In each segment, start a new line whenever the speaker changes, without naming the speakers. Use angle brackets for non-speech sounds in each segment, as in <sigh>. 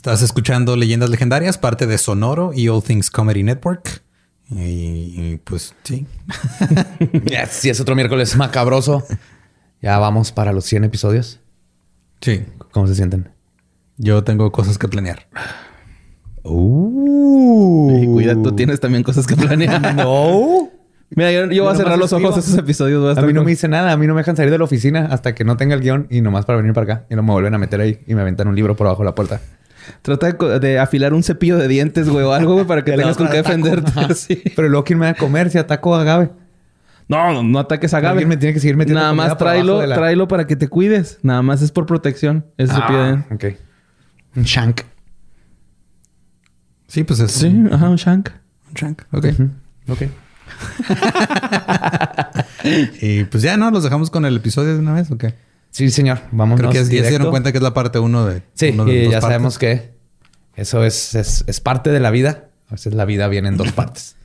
Estás escuchando Leyendas Legendarias, parte de Sonoro y All Things Comedy Network. Y, pues sí. <laughs>
Si es otro miércoles macabroso. Ya vamos para los 100 episodios.
Sí.
¿Cómo se sienten?
Yo tengo cosas que planear.
Uh. cuidado, tú tienes también cosas que planear. <laughs> no. Mira, yo, voy a cerrar los ojos a esos episodios.
A, mí no me dice nada. A mí no me dejan salir de la oficina hasta que no tenga el guion y nomás para venir para acá. Y no me vuelven a meter ahí y me aventan un libro por abajo de la puerta.
Trata de, afilar un cepillo de dientes, güey, o algo, güey, para que <laughs> tengas con qué defenderte.
Pero luego, ¿quién me va a comer si ataco a Gabe?
No, no, ataques a Gabe.
Alguien me tiene que seguir metiendo
Nada más tráelo, tráelo para que te cuides. Nada más es por protección. Ese cepillo de
Ok. Un shank.
Sí, pues es.
Sí, ajá, un shank.
Un shank. Ok. Ok. <laughs> y pues ya, ¿no? ¿Los dejamos con el episodio de una vez o qué?
Sí, señor. Vamos
Creo que ya se dieron cuenta que es la parte uno de...
Sí, y ya sabemos que eso es, es, parte de la vida. A veces la vida viene en dos <laughs> partes.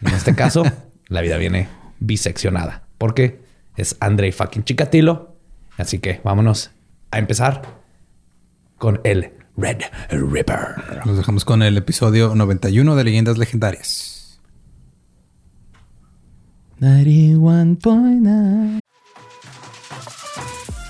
En este caso, la vida viene biseccionada. Porque es Andrei fucking Chikatilo. Así que vámonos a empezar con el Red Ripper.
Nos dejamos con el episodio 91 de Leyendas Legendarias. 91.9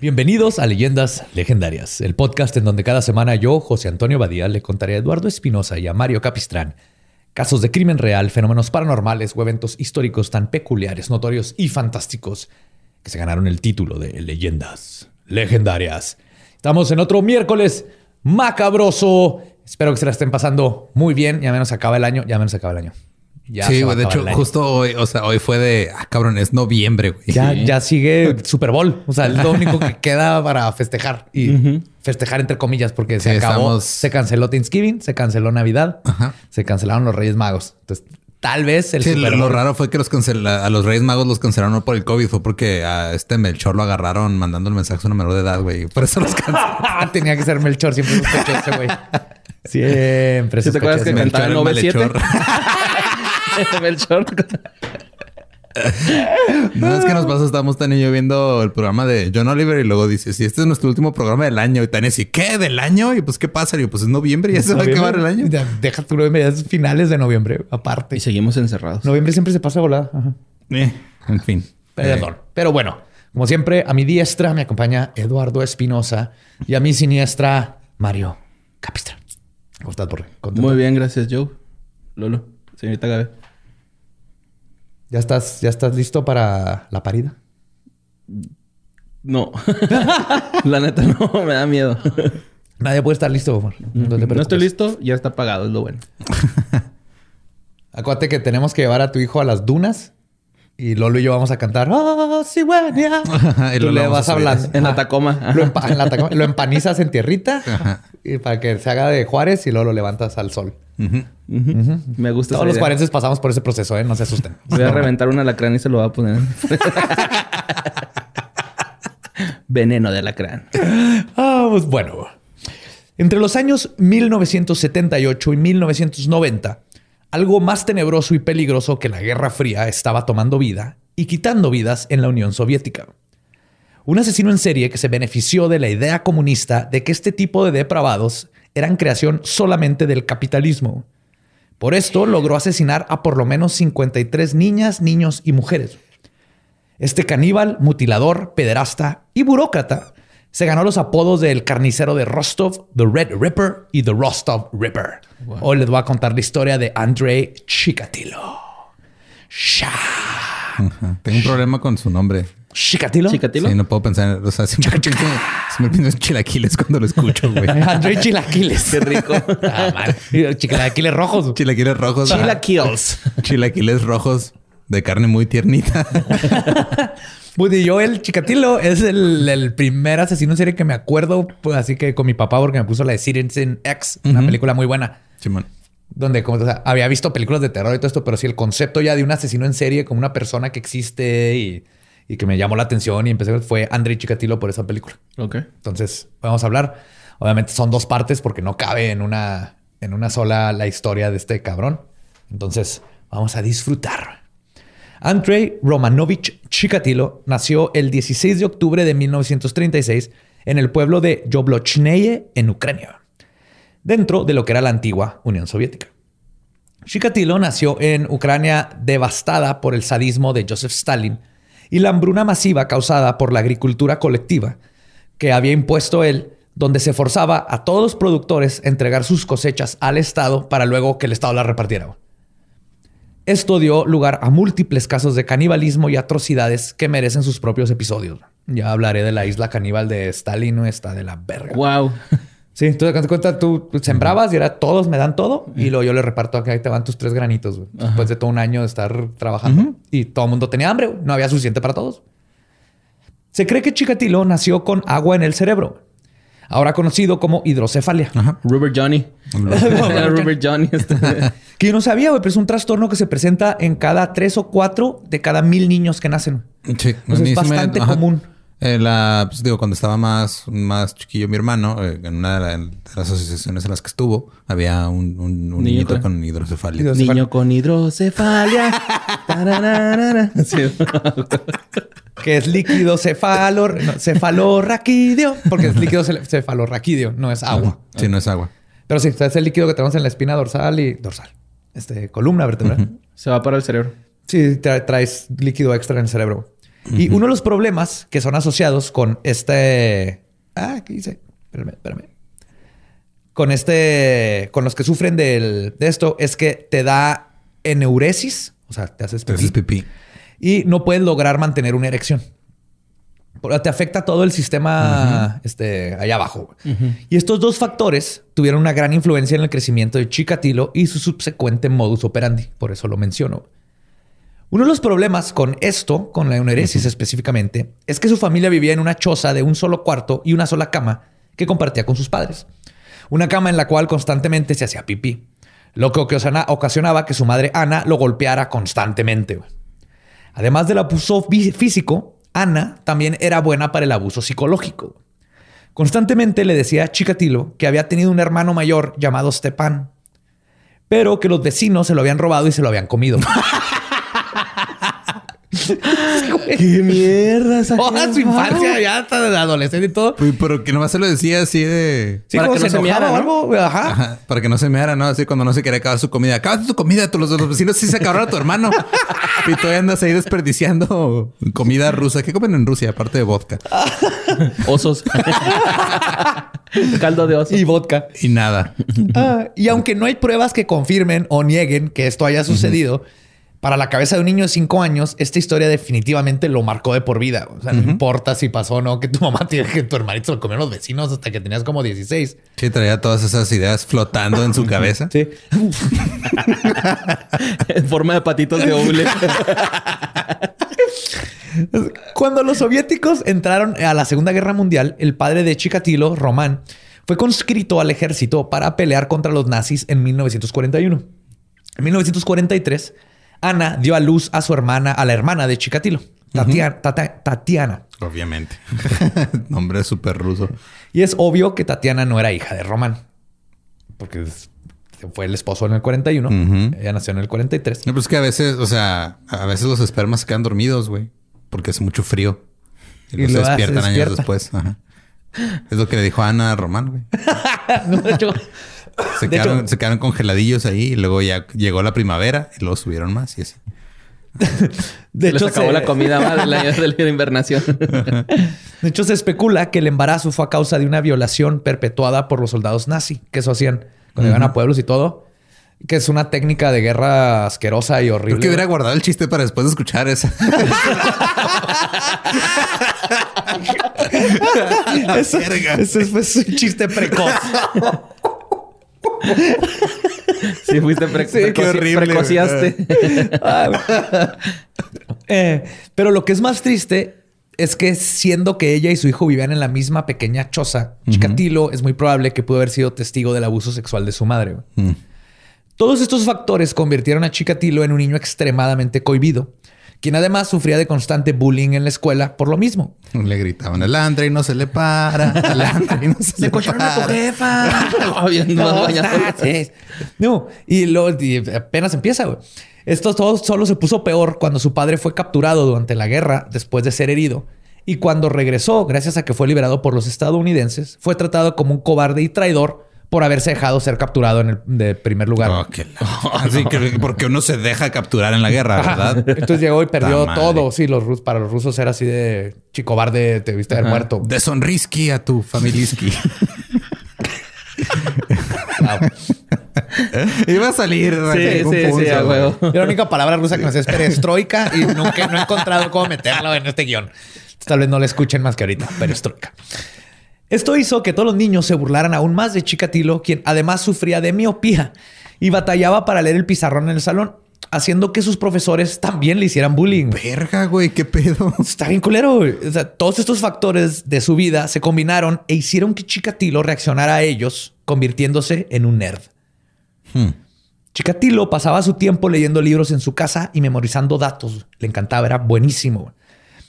Bienvenidos a Leyendas Legendarias, el podcast en donde cada semana yo, José Antonio Badía, le contaré a Eduardo Espinosa y a Mario Capistrán casos de crimen real, fenómenos paranormales o eventos históricos tan peculiares, notorios y fantásticos que se ganaron el título de Leyendas Legendarias. Estamos en otro miércoles macabroso. Espero que se la estén pasando muy bien. Ya menos acaba el año, ya menos acaba el año
sí, güey. De hecho, justo hoy, o sea, hoy fue de, ah, cabrón, es noviembre, güey.
Ya, ya sigue Super Bowl. O sea, es lo único que <laughs> queda para festejar y festejar entre comillas, porque se acabó, se canceló Thanksgiving, se canceló Navidad, se cancelaron los Reyes Magos. Entonces, tal vez el
sí, Lo raro fue que los a los Reyes Magos los cancelaron no por el COVID, fue porque a este Melchor lo agarraron mandando el mensaje a una menor de edad, güey. Por eso los cancelaron. <laughs>
Tenía que ser Melchor, siempre ese güey. <laughs> Siempre.
¿Sí ¿Te acuerdas que cantaba el 97? <laughs>
Melchor. no, es que nos pasa, estamos Tania y yo viendo el programa de John Oliver y luego dice, si este es nuestro último programa del año. Y Tania dice, ¿qué? ¿Del año? Y pues, ¿qué pasa? Y yo, pues es noviembre y ya se va a acabar el año.
Deja tu noviembre, es finales de noviembre, aparte.
Y seguimos encerrados.
Noviembre siempre se pasa volada.
Eh, en fin.
Perdón. Pero bueno, como siempre, a mi diestra me acompaña Eduardo Espinosa y a mi siniestra, Mario Capistra. ¿Cómo estás?
Muy bien, gracias, Joe. Lolo, señorita Gabe.
¿Ya estás, ¿Ya estás listo para la parida?
No. <laughs> la neta no, me da miedo.
Nadie puede estar listo, amor.
No, no estoy listo, ya está pagado, es lo bueno. <laughs>
Acuérdate que tenemos que llevar a tu hijo a las dunas y Lolo y yo vamos a cantar. ¡Oh, <laughs> y Tú le vas a hablar
en la Tacoma.
Lo, lo, empanizas en tierrita <laughs> y para que se haga de Juárez y luego lo levantas al sol.
Me gusta
Todos los juarenses pasamos por ese proceso, ¿eh? No se asusten.
Voy a reventar un alacrán y se lo voy a poner. <laughs> Veneno de alacrán.
Ah, pues bueno. Entre los años 1978 y 1990 algo más tenebroso y peligroso que la Guerra Fría estaba tomando vida y quitando vidas en la Unión Soviética. Un asesino en serie que se benefició de la idea comunista de que este tipo de depravados eran creación solamente del capitalismo. Por esto logró asesinar a por lo menos 53 niñas, niños y mujeres. Este caníbal, mutilador, pederasta y burócrata se ganó los apodos del carnicero de Rostov, The Red Ripper y The Rostov Ripper. Hoy les voy a contar la historia de Andrei Chikatilo. Sha.
Tengo un problema con su nombre.
¿Chikatilo?
¿Chikatilo?
Sí, no puedo pensar. en- O sea, siempre pienso, siempre pienso en chilaquiles cuando lo escucho, güey. <laughs>
Andrei Chilaquiles.
Qué rico.
Ah, Chilaquiles rojos.
Chilaquiles rojos.
Chilaquiles.
Chilaquiles rojos de carne muy tiernita. <laughs>
Woody Joel Chikatilo es el, el primer asesino en serie que me acuerdo, pues, así que con mi papá, porque me puso la de Citizen X, una película muy buena.
Simón.
Donde como, o sea, había visto películas de terror y todo esto, pero sí el concepto ya de un asesino en serie como una persona que existe y, y que me llamó la atención y empecé fue Andrei Chikatilo por esa película.
Ok.
Entonces, vamos a hablar. Obviamente son dos partes porque no cabe en una, en una sola la historia de este cabrón. Entonces, vamos a disfrutar. Andrei Romanovich Chikatilo nació el 16 de octubre de 1936 en el pueblo de Yoblochneye, en Ucrania, dentro de lo que era la antigua Unión Soviética. Chikatilo nació en Ucrania devastada por el sadismo de Joseph Stalin y la hambruna masiva causada por la agricultura colectiva que había impuesto él, donde se forzaba a todos los productores a entregar sus cosechas al Estado para luego que el Estado las repartiera. Esto dio lugar a múltiples casos de canibalismo y atrocidades que merecen sus propios episodios. Ya hablaré de la isla caníbal de Stalin, no está de la verga.
Wow. <laughs>
Sí, entonces, te cuenta, tú sembrabas y era todos me dan todo y luego yo le reparto acá ahí te van tus tres granitos, güey. Después de todo un año de estar trabajando y todo el mundo tenía hambre, no había suficiente para todos. Se cree que Chikatilo nació con agua en el cerebro, ahora conocido como hidrocefalia.
Rubber <laughs> Johnny. Rubber Johnny. este. <laughs>
Que yo no sabía, güey, pero es un trastorno que se presenta en cada tres o cuatro de cada mil niños que nacen.
Sí,
es
me-
bastante
ajá.
común.
Eh, la, pues, digo, cuando estaba más, más chiquillo mi hermano, eh, en una de, la- de las asociaciones en las que estuvo, había un, un- un
Niño
niñito
con-
con hidrocefalia.
Hidro-
Niño con hidrocefalia. <laughs> <laughs>
Que es líquido cefalo, no, cefalorraquídeo, porque es líquido ce- cefalorraquídeo, no es agua.
Sí, no es agua.
Pero sí, es el líquido que tenemos en la espina dorsal y dorsal. Este, columna vertebral.
Se va para el cerebro.
Sí, tra- traes líquido extra en el cerebro. Y uno de los problemas que son asociados con este... Ah, ¿qué dice? Espérame, espérame. Con este... Con los que sufren del- de esto es que te da eneuresis. O sea, te haces
Te
pipí.
haces pipí.
Y no puedes lograr mantener una erección. Te afecta todo el sistema este, allá abajo. Y estos dos factores tuvieron una gran influencia en el crecimiento de Chikatilo y su subsecuente modus operandi. Por eso lo menciono. Uno de los problemas con esto, con la euneresis específicamente, es que su familia vivía en una choza de un solo cuarto y una sola cama que compartía con sus padres. Una cama en la cual constantemente se hacía pipí. Lo que ocasiona- ocasionaba que su madre Ana lo golpeara constantemente. Además del abuso fí- físico, Ana también era buena para el abuso psicológico. Constantemente le decía a Chikatilo que había tenido un hermano mayor llamado Stepan, pero que los vecinos se lo habían robado y se lo habían comido. <laughs>
¡Qué mierda esa
Toda su infancia, ya hasta de adolescente y todo.
Uy, pero que nomás se lo decía así de...
Sí,
Para
como
que no se meara,
o
¿no?
algo, Ajá.
Ajá, para que no se meara, ¿no? Así cuando no se quería acabar su comida. Acabas tu comida, tú, los, los vecinos sí se acabaron a tu hermano. <laughs> y todavía andas ahí desperdiciando comida rusa. ¿Qué comen en Rusia aparte de vodka? <laughs>
Osos. <laughs> Caldo de oso.
Y vodka.
Y nada.
Ah, y aunque no hay pruebas que confirmen o nieguen que esto haya sucedido, para la cabeza de un niño de 5 años, esta historia definitivamente lo marcó de por vida. O sea, no importa si pasó o no, que tu mamá tiene que tu hermanito se lo comieron los vecinos hasta que tenías como 16.
Sí, traía todas esas ideas flotando en su cabeza.
Sí. <laughs>
en forma de patitos de hule.
Cuando los soviéticos entraron a la Segunda Guerra Mundial, el padre de Chikatilo, Román, fue conscrito al ejército para pelear contra los nazis en 1941. En 1943, Ana dio a luz a su hermana, a la hermana de Chikatilo, Tata- Tatiana.
Obviamente. <laughs> Nombre súper ruso.
Y es obvio que Tatiana no era hija de Román, porque es- fue el esposo en el 41,
Ujú.
ella nació en el 43.
No, pues que a veces, o sea, a veces los espermas se quedan dormidos, güey. Porque hace mucho frío. Y, se despiertan años
despierta.
después. Ajá. Es lo que le dijo Ana a Román, güey. <laughs>
No, de hecho,
Se
De
quedaron,
hecho-
se quedaron congeladillos ahí y luego ya llegó la primavera y luego subieron más y así. <laughs>
De hecho, se acabó la comida de la, de la invernación. <laughs>
De hecho, se especula que el embarazo fue a causa de una violación perpetuada por los soldados nazi, que eso hacían cuando iban a pueblos y todo. Que es una técnica de guerra asquerosa y horrible.
Creo que hubiera guardado el chiste para después de escuchar esa.
eso, <laughs> eso es un chiste precoz. <laughs>
Sí, fuiste pre sí, qué horrible, precociaste. <laughs>
eh, pero lo que es más triste es que siendo que ella y su hijo vivían en la misma pequeña choza, Chikatilo es muy probable que pudo haber sido testigo del abuso sexual de su madre. Mm. Todos estos factores convirtieron a Chikatilo en un niño extremadamente cohibido, quien además sufría de constante bullying en la escuela por lo mismo.
Le gritaban el Andre y no se le para. El Andre y no se, <laughs> le para. a tu jefa.
no, y, lo, apenas empieza, güey. Esto todo solo se puso peor cuando su padre fue capturado durante la guerra después de ser herido. Y cuando regresó, gracias a que fue liberado por los estadounidenses, fue tratado como un cobarde y traidor por haberse dejado ser capturado en el de primer lugar. Oh, <laughs>
Así que porque uno se deja capturar en la guerra, ¿verdad?
Entonces llegó y perdió todo. Sí, los para los rusos era así de chicobarde, te viste haber muerto.
De sonrisky a tu familiski. <laughs> Iba a salir.
Sí, sí, sí, La única palabra rusa que me sé es perestroika y nunca no he encontrado cómo meterlo en este guion. Tal vez no le escuchen más que ahorita. Perestroika. Esto hizo que todos los niños se burlaran aún más de Chikatilo, quien además sufría de miopía y batallaba para leer el pizarrón en el salón, haciendo que sus profesores también le hicieran bullying.
Verga, güey, qué pedo. <laughs>
Está bien culero. O sea, todos estos factores de su vida se combinaron e hicieron que Chikatilo reaccionara a ellos, convirtiéndose en un nerd. Hmm. Chikatilo pasaba su tiempo leyendo libros en su casa y memorizando datos. Le encantaba, era buenísimo.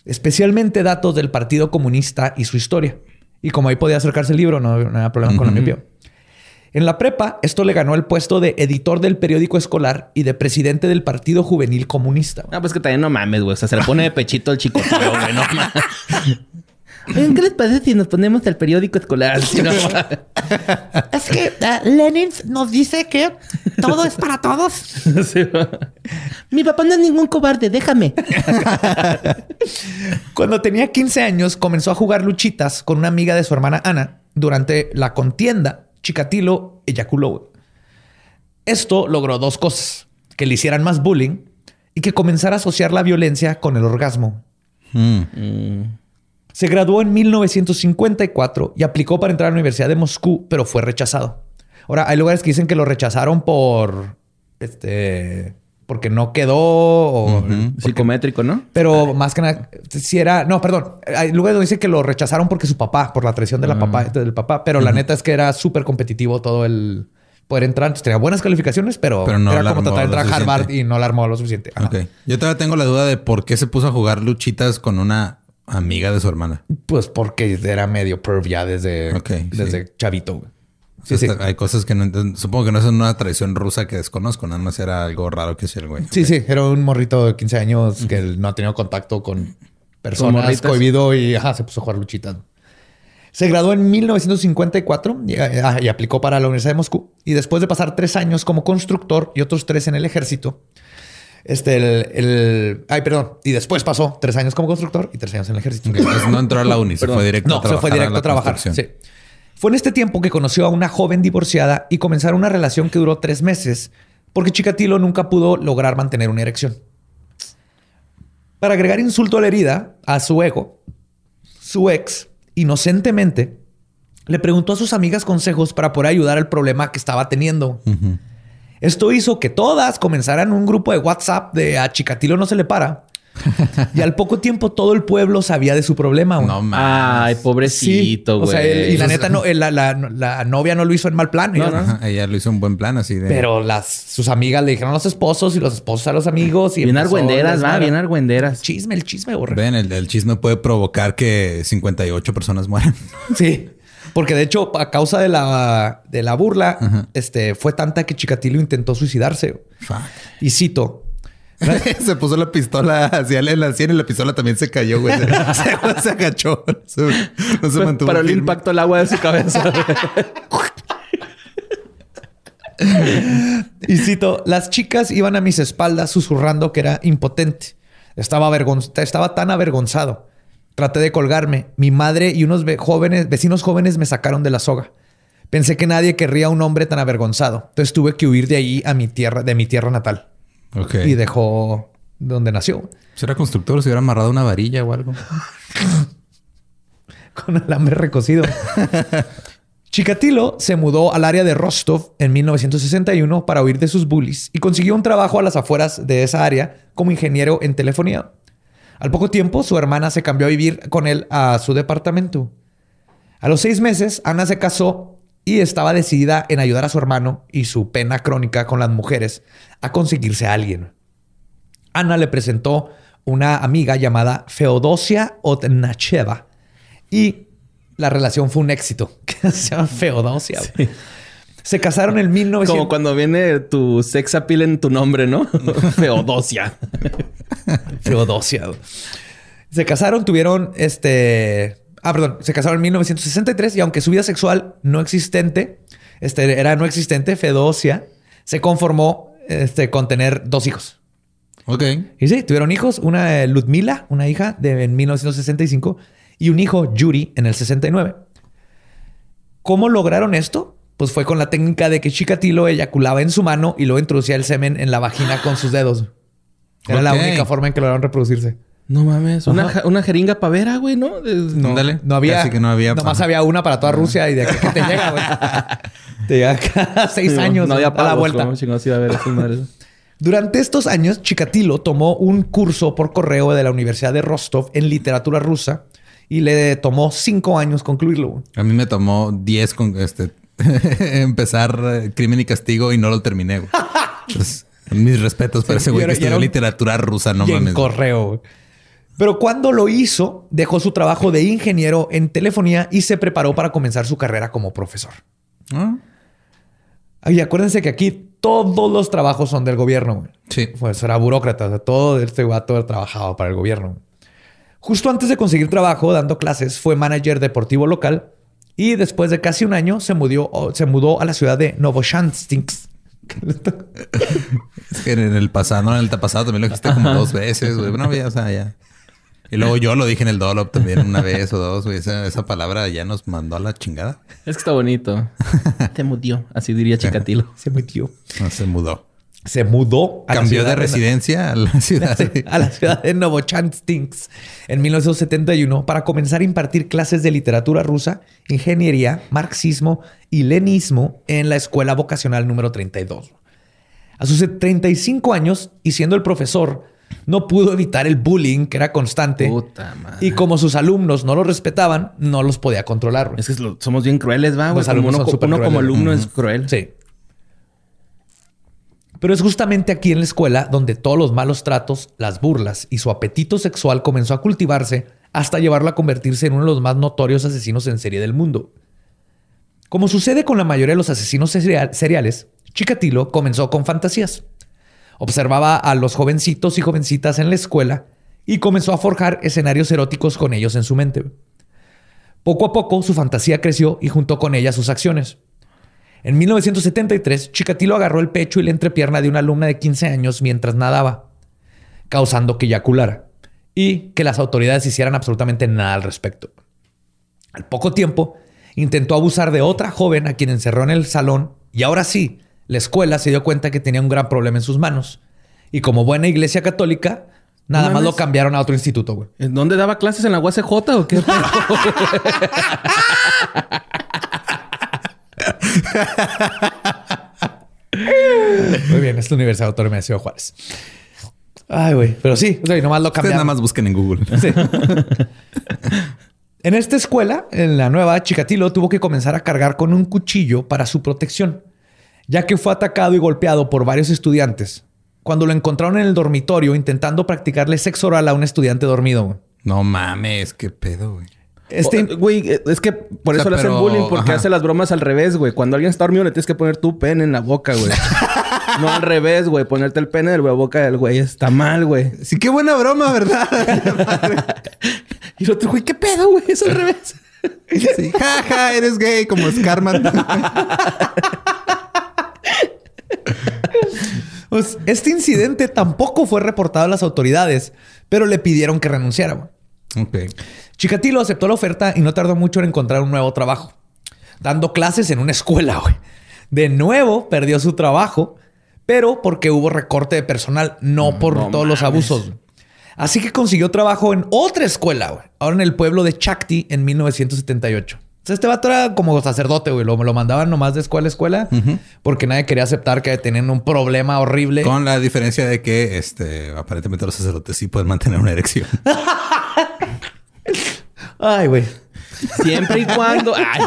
Especialmente datos del Partido Comunista y su historia. Y como ahí podía acercarse el libro, no, había problema con la miopía. En la prepa, esto le ganó el puesto de editor del periódico escolar y de presidente del Partido Juvenil Comunista.
Ah, pues que también no mames, güey. O sea, se le pone de pechito el chico, güey. No <laughs> ¿Qué les parece si nos ponemos el periódico escolar? <laughs> <laughs> es
que uh, Lenin nos dice que todo es para todos. <laughs>
Mi papá no es ningún cobarde, déjame.
Cuando tenía 15 años, comenzó a jugar luchitas con una amiga de su hermana Ana. Durante la contienda, Chikatilo eyaculó. Esto logró dos cosas: que le hicieran más bullying y que comenzara a asociar la violencia con el orgasmo. Hmm. Mm. Se graduó en 1954 y aplicó para entrar a la Universidad de Moscú, pero fue rechazado. Ahora, hay lugares que dicen que lo rechazaron por este porque no quedó o
psicométrico, ¿no?
Pero más que nada, si era, no, perdón, hay lugares donde dicen que lo rechazaron porque su papá, por la traición de la papá, ah. del papá, pero la neta es que era súper competitivo todo el poder entrar. tenía buenas calificaciones, pero, era como tratar de entrar a Harvard y no la armó lo suficiente.
Yo todavía tengo la duda de por qué se puso a jugar luchitas con una Amiga de su hermana.
Pues porque era medio perv ya desde, desde chavito.
Sí, sí. Hay cosas que no Supongo que no es una tradición rusa que desconozco. Nada más era algo raro que hacía el güey.
Sí, sí. Era un morrito de 15 años que no ha tenido contacto con personas cohibido y se puso a jugar luchitas. Se graduó en 1954 ah, y, aplicó para la Universidad de Moscú. Y después de pasar tres años como constructor y otros tres en el ejército, este, el, Ay, perdón. Y después pasó tres años como constructor y tres años en el ejército.
no entró a la uni, se fue directo
a trabajar. se fue directo a, trabajar. Sí. Fue en este tiempo que conoció a una joven divorciada y comenzaron una relación que duró tres meses porque Chikatilo nunca pudo lograr mantener una erección. Para agregar insulto a la herida, a su ego, su ex, inocentemente, le preguntó a sus amigas consejos para poder ayudar al problema que estaba teniendo. Esto hizo que todas comenzaran un grupo de WhatsApp de a Chicatilo no se le para. y al poco tiempo todo el pueblo sabía de su problema.
No mames. Ay, pobrecito, güey. O sea,
y la neta, no, la, novia no lo hizo en mal plan.
No, Ella lo hizo en buen plan, así de.
Pero las, sus amigas le dijeron a los esposos y los esposos a los amigos. Y
bien argüenderas, va, bien argüenderas.
Chisme, el chisme,
güey. Ven, el, el chisme puede provocar que 58 personas mueran.
Sí. <laughs> Porque de hecho, a causa de la, de la burla, este, fue tanta que Chikatilo intentó suicidarse. Y cito. <laughs>
se puso la pistola hacia la sien y la pistola también se cayó, güey. Se, <laughs> agachó.
no se mantuvo. Para el impacto el agua de su cabeza.
Y cito, las chicas iban a mis espaldas susurrando que era impotente. Estaba, avergon- estaba tan avergonzado. Traté de colgarme. Mi madre y unos ve- jóvenes, vecinos jóvenes me sacaron de la soga. Pensé que nadie querría a un hombre tan avergonzado. Entonces tuve que huir de ahí a mi tierra, de mi tierra natal.
Ok.
Y dejó donde nació.
Si era constructor, se hubiera amarrado una varilla o algo. <laughs>
con alambre recocido. Chikatilo se mudó al área de Rostov en 1961 para huir de sus bullies y consiguió un trabajo a las afueras de esa área como ingeniero en telefonía. Al poco tiempo, su hermana se cambió a vivir con él a su departamento. A los seis meses, Ana se casó y estaba decidida en ayudar a su hermano y su pena crónica con las mujeres a conseguirse a alguien. Ana le presentó una amiga llamada Feodosia Otnacheva y la relación fue un éxito. <laughs> Se llama Feodosia. Se casaron en 1900.
Como cuando viene tu sex appeal en tu nombre, ¿no? <laughs> Feodosia. <laughs>
Feodosia. güey. Se casaron, tuvieron este. Ah, perdón. Se casaron en 1963 y aunque su vida sexual no existente, este, era no existente, Feodosia se conformó este, con tener dos hijos.
Ok.
Y sí, tuvieron hijos, una eh, Ludmila, una hija de en 1965 y un hijo Yuri en el 69. ¿Cómo lograron esto? Pues fue con la técnica de que Chikatilo eyaculaba en su mano y luego introducía el semen en la vagina con sus dedos. Era la única forma en que lograron reproducirse.
No mames. Una, ja- una jeringa pavera, güey, ¿no? De-
No,
Ándale.
no había.
Casi que no había
Nomás había una para toda Rusia y de aquí que te llega, güey. <laughs> te llega cada seis años.
No había
a la vuelta.
¿cómo chingados iba a ver esas madres?
Durante estos años, Chikatilo tomó un curso por correo de la Universidad de Rostov en literatura rusa y le tomó cinco años concluirlo. güey.
A mí me tomó 10 con este <laughs> empezar eh, crimen y castigo y no lo terminé. güey. Entonces, <laughs> mis respetos para
Sí,
ese güey que estudió literatura rusa, no
y en
mames.
correo. Pero cuando lo hizo, dejó su trabajo de ingeniero en telefonía y se preparó para comenzar su carrera como profesor.
Ah,
Y acuérdense que aquí todos los trabajos son del gobierno. güey.
Sí.
Pues era burócrata. o sea, todo este vato trabajaba para el gobierno. Justo antes de conseguir trabajo dando clases, fue manager deportivo local y después de casi un año se mudó, se mudó a la ciudad de Novoshanstinsk.
Es que en el pasado, no, en el pasado también lo dijiste como dos veces, güey. Bueno, ya, o sea, ya. Y luego yo lo dije en el Dolop también una vez o dos, güey. Esa, esa palabra ya nos mandó a la chingada.
Es que está bonito. <laughs> Te mudió. Así diría Chikatilo.
Se.
No, se mudó.
Se mudó a la
Cambió de residencia a la <laughs> ciudad. de-
a la ciudad de Novochantinsk en 1971 para comenzar a impartir clases de literatura rusa, ingeniería, marxismo y lenismo en la escuela vocacional número 32. A sus 35 años y siendo el profesor, no pudo evitar el bullying que era constante.
Puta madre.
Y como sus alumnos no lo respetaban, no los podía controlar. güey.
Es que somos bien crueles, va.
Los alumnos
Uno,
son súper
uno como alumno es cruel.
Sí. Pero es justamente aquí en la escuela donde todos los malos tratos, las burlas y su apetito sexual comenzó a cultivarse hasta llevarlo a convertirse en uno de los más notorios asesinos en serie del mundo. Como sucede con la mayoría de los asesinos serial- seriales, Chikatilo comenzó con fantasías. Observaba a los jovencitos y jovencitas en la escuela y comenzó a forjar escenarios eróticos con ellos en su mente. Poco a poco su fantasía creció y juntó con ella sus acciones. En 1973, Chikatilo agarró el pecho y la entrepierna de una alumna de 15 años mientras nadaba, causando que eyaculara y que las autoridades hicieran absolutamente nada al respecto. Al poco tiempo, intentó abusar de otra joven a quien encerró en el salón y ahora sí, la escuela se dio cuenta que tenía un gran problema en sus manos. Y como buena iglesia católica, nada más lo cambiaron a otro instituto, güey.
¿En dónde daba clases? ¿En la UACJ o qué? <laughs> <laughs>
Muy bien, es la Universidad Autónoma de Ciudad Juárez. Ay, güey. Pero sí, o sea, y nomás lo
Ustedes
cambiaron.
nada más busquen en Google.
Sí. en esta escuela, en la nueva, Chikatilo tuvo que comenzar a cargar con un cuchillo para su protección, ya que fue atacado y golpeado por varios estudiantes cuando lo encontraron en el dormitorio intentando practicarle sexo oral a un estudiante dormido.
No mames, qué pedo, güey.
Este,
O- Güey, eh, es que por
O sea,
eso le hacen
pero-
bullying, porque
ajá.
hace las bromas al revés, güey. Cuando alguien está dormido, le tienes que poner tu pene en la boca, güey. <laughs> no al revés, güey. Ponerte el pene en la boca del güey está mal, güey.
Sí, qué buena broma, ¿verdad? <laughs>
Y el otro, güey, ¿qué pedo, güey? Es al revés.
sí, <laughs> jaja, eres gay como Scarman.
Pues este incidente tampoco fue reportado a las autoridades, pero le pidieron que renunciara. güey.
Ok.
Chikatilo aceptó la oferta y no tardó mucho en encontrar un nuevo trabajo, dando clases en una escuela. <laughs> güey. De nuevo perdió su trabajo, pero porque hubo recorte de personal, no por todos los abusos. Así que consiguió trabajo en otra escuela, güey, ahora en el pueblo de Chakti en 1978. O sea, este vato era como sacerdote, güey. Lo, lo mandaban nomás de escuela a escuela porque nadie quería aceptar que tenían un problema horrible.
Con la diferencia de que este aparentemente los sacerdotes sí pueden mantener una erección. <laughs>
Ay, güey.
Siempre y cuando. <laughs> Ay,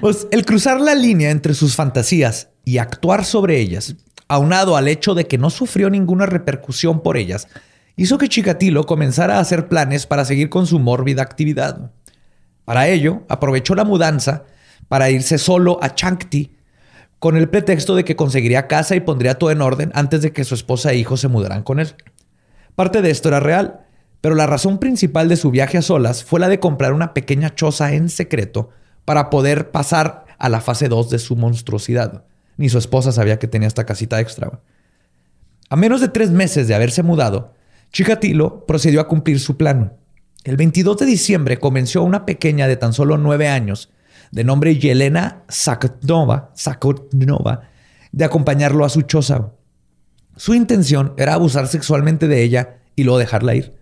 Pues el cruzar la línea entre sus fantasías y actuar sobre ellas, aunado al hecho de que no sufrió ninguna repercusión por ellas, hizo que Chikatilo comenzara a hacer planes para seguir con su mórbida actividad. Para ello, aprovechó la mudanza para irse solo a Chankti con el pretexto de que conseguiría casa y pondría todo en orden antes de que su esposa e hijos se mudaran con él. Parte de esto era real, pero la razón principal de su viaje a solas fue la de comprar una pequeña choza en secreto para poder pasar a la fase 2 de su monstruosidad. Ni su esposa sabía que tenía esta casita extra. A menos de tres meses de haberse mudado, Chikatilo procedió a cumplir su plan. El 22 de diciembre convenció a una pequeña de tan solo nueve años, de nombre Yelena Sakotnova, Sakotnova, de acompañarlo a su choza. Su intención era abusar sexualmente de ella y luego dejarla ir.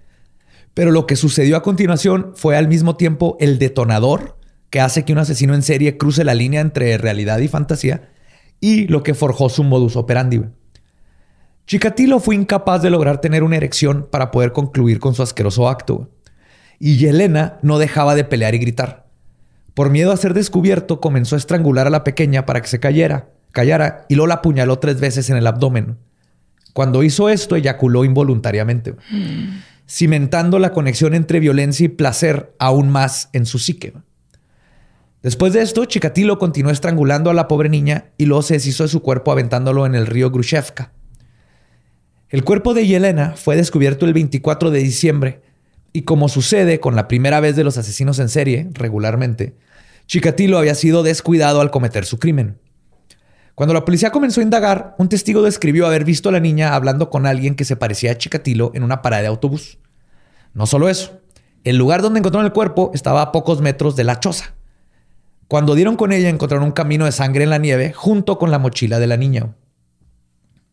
Pero lo que sucedió a continuación fue al mismo tiempo el detonador que hace que un asesino en serie cruce la línea entre realidad y fantasía y lo que forjó su modus operandi. Chikatilo fue incapaz de lograr tener una erección para poder concluir con su asqueroso acto. Y Yelena no dejaba de pelear y gritar. Por miedo a ser descubierto, comenzó a estrangular a la pequeña para que se cayera, callara y luego la apuñaló tres veces en el abdomen. Cuando hizo esto, eyaculó involuntariamente, cimentando la conexión entre violencia y placer aún más en su psique. Después de esto, Chikatilo continuó estrangulando a la pobre niña y luego se deshizo de su cuerpo aventándolo en el río Grushevka. El cuerpo de Yelena fue descubierto el 24 de diciembre y como sucede con la primera vez de los asesinos en serie, regularmente, Chikatilo había sido descuidado al cometer su crimen. Cuando la policía comenzó a indagar, un testigo describió haber visto a la niña hablando con alguien que se parecía a Chikatilo en una parada de autobús. No solo eso, el lugar donde encontraron el cuerpo estaba a pocos metros de la choza. Cuando dieron con ella, encontraron un camino de sangre en la nieve junto con la mochila de la niña.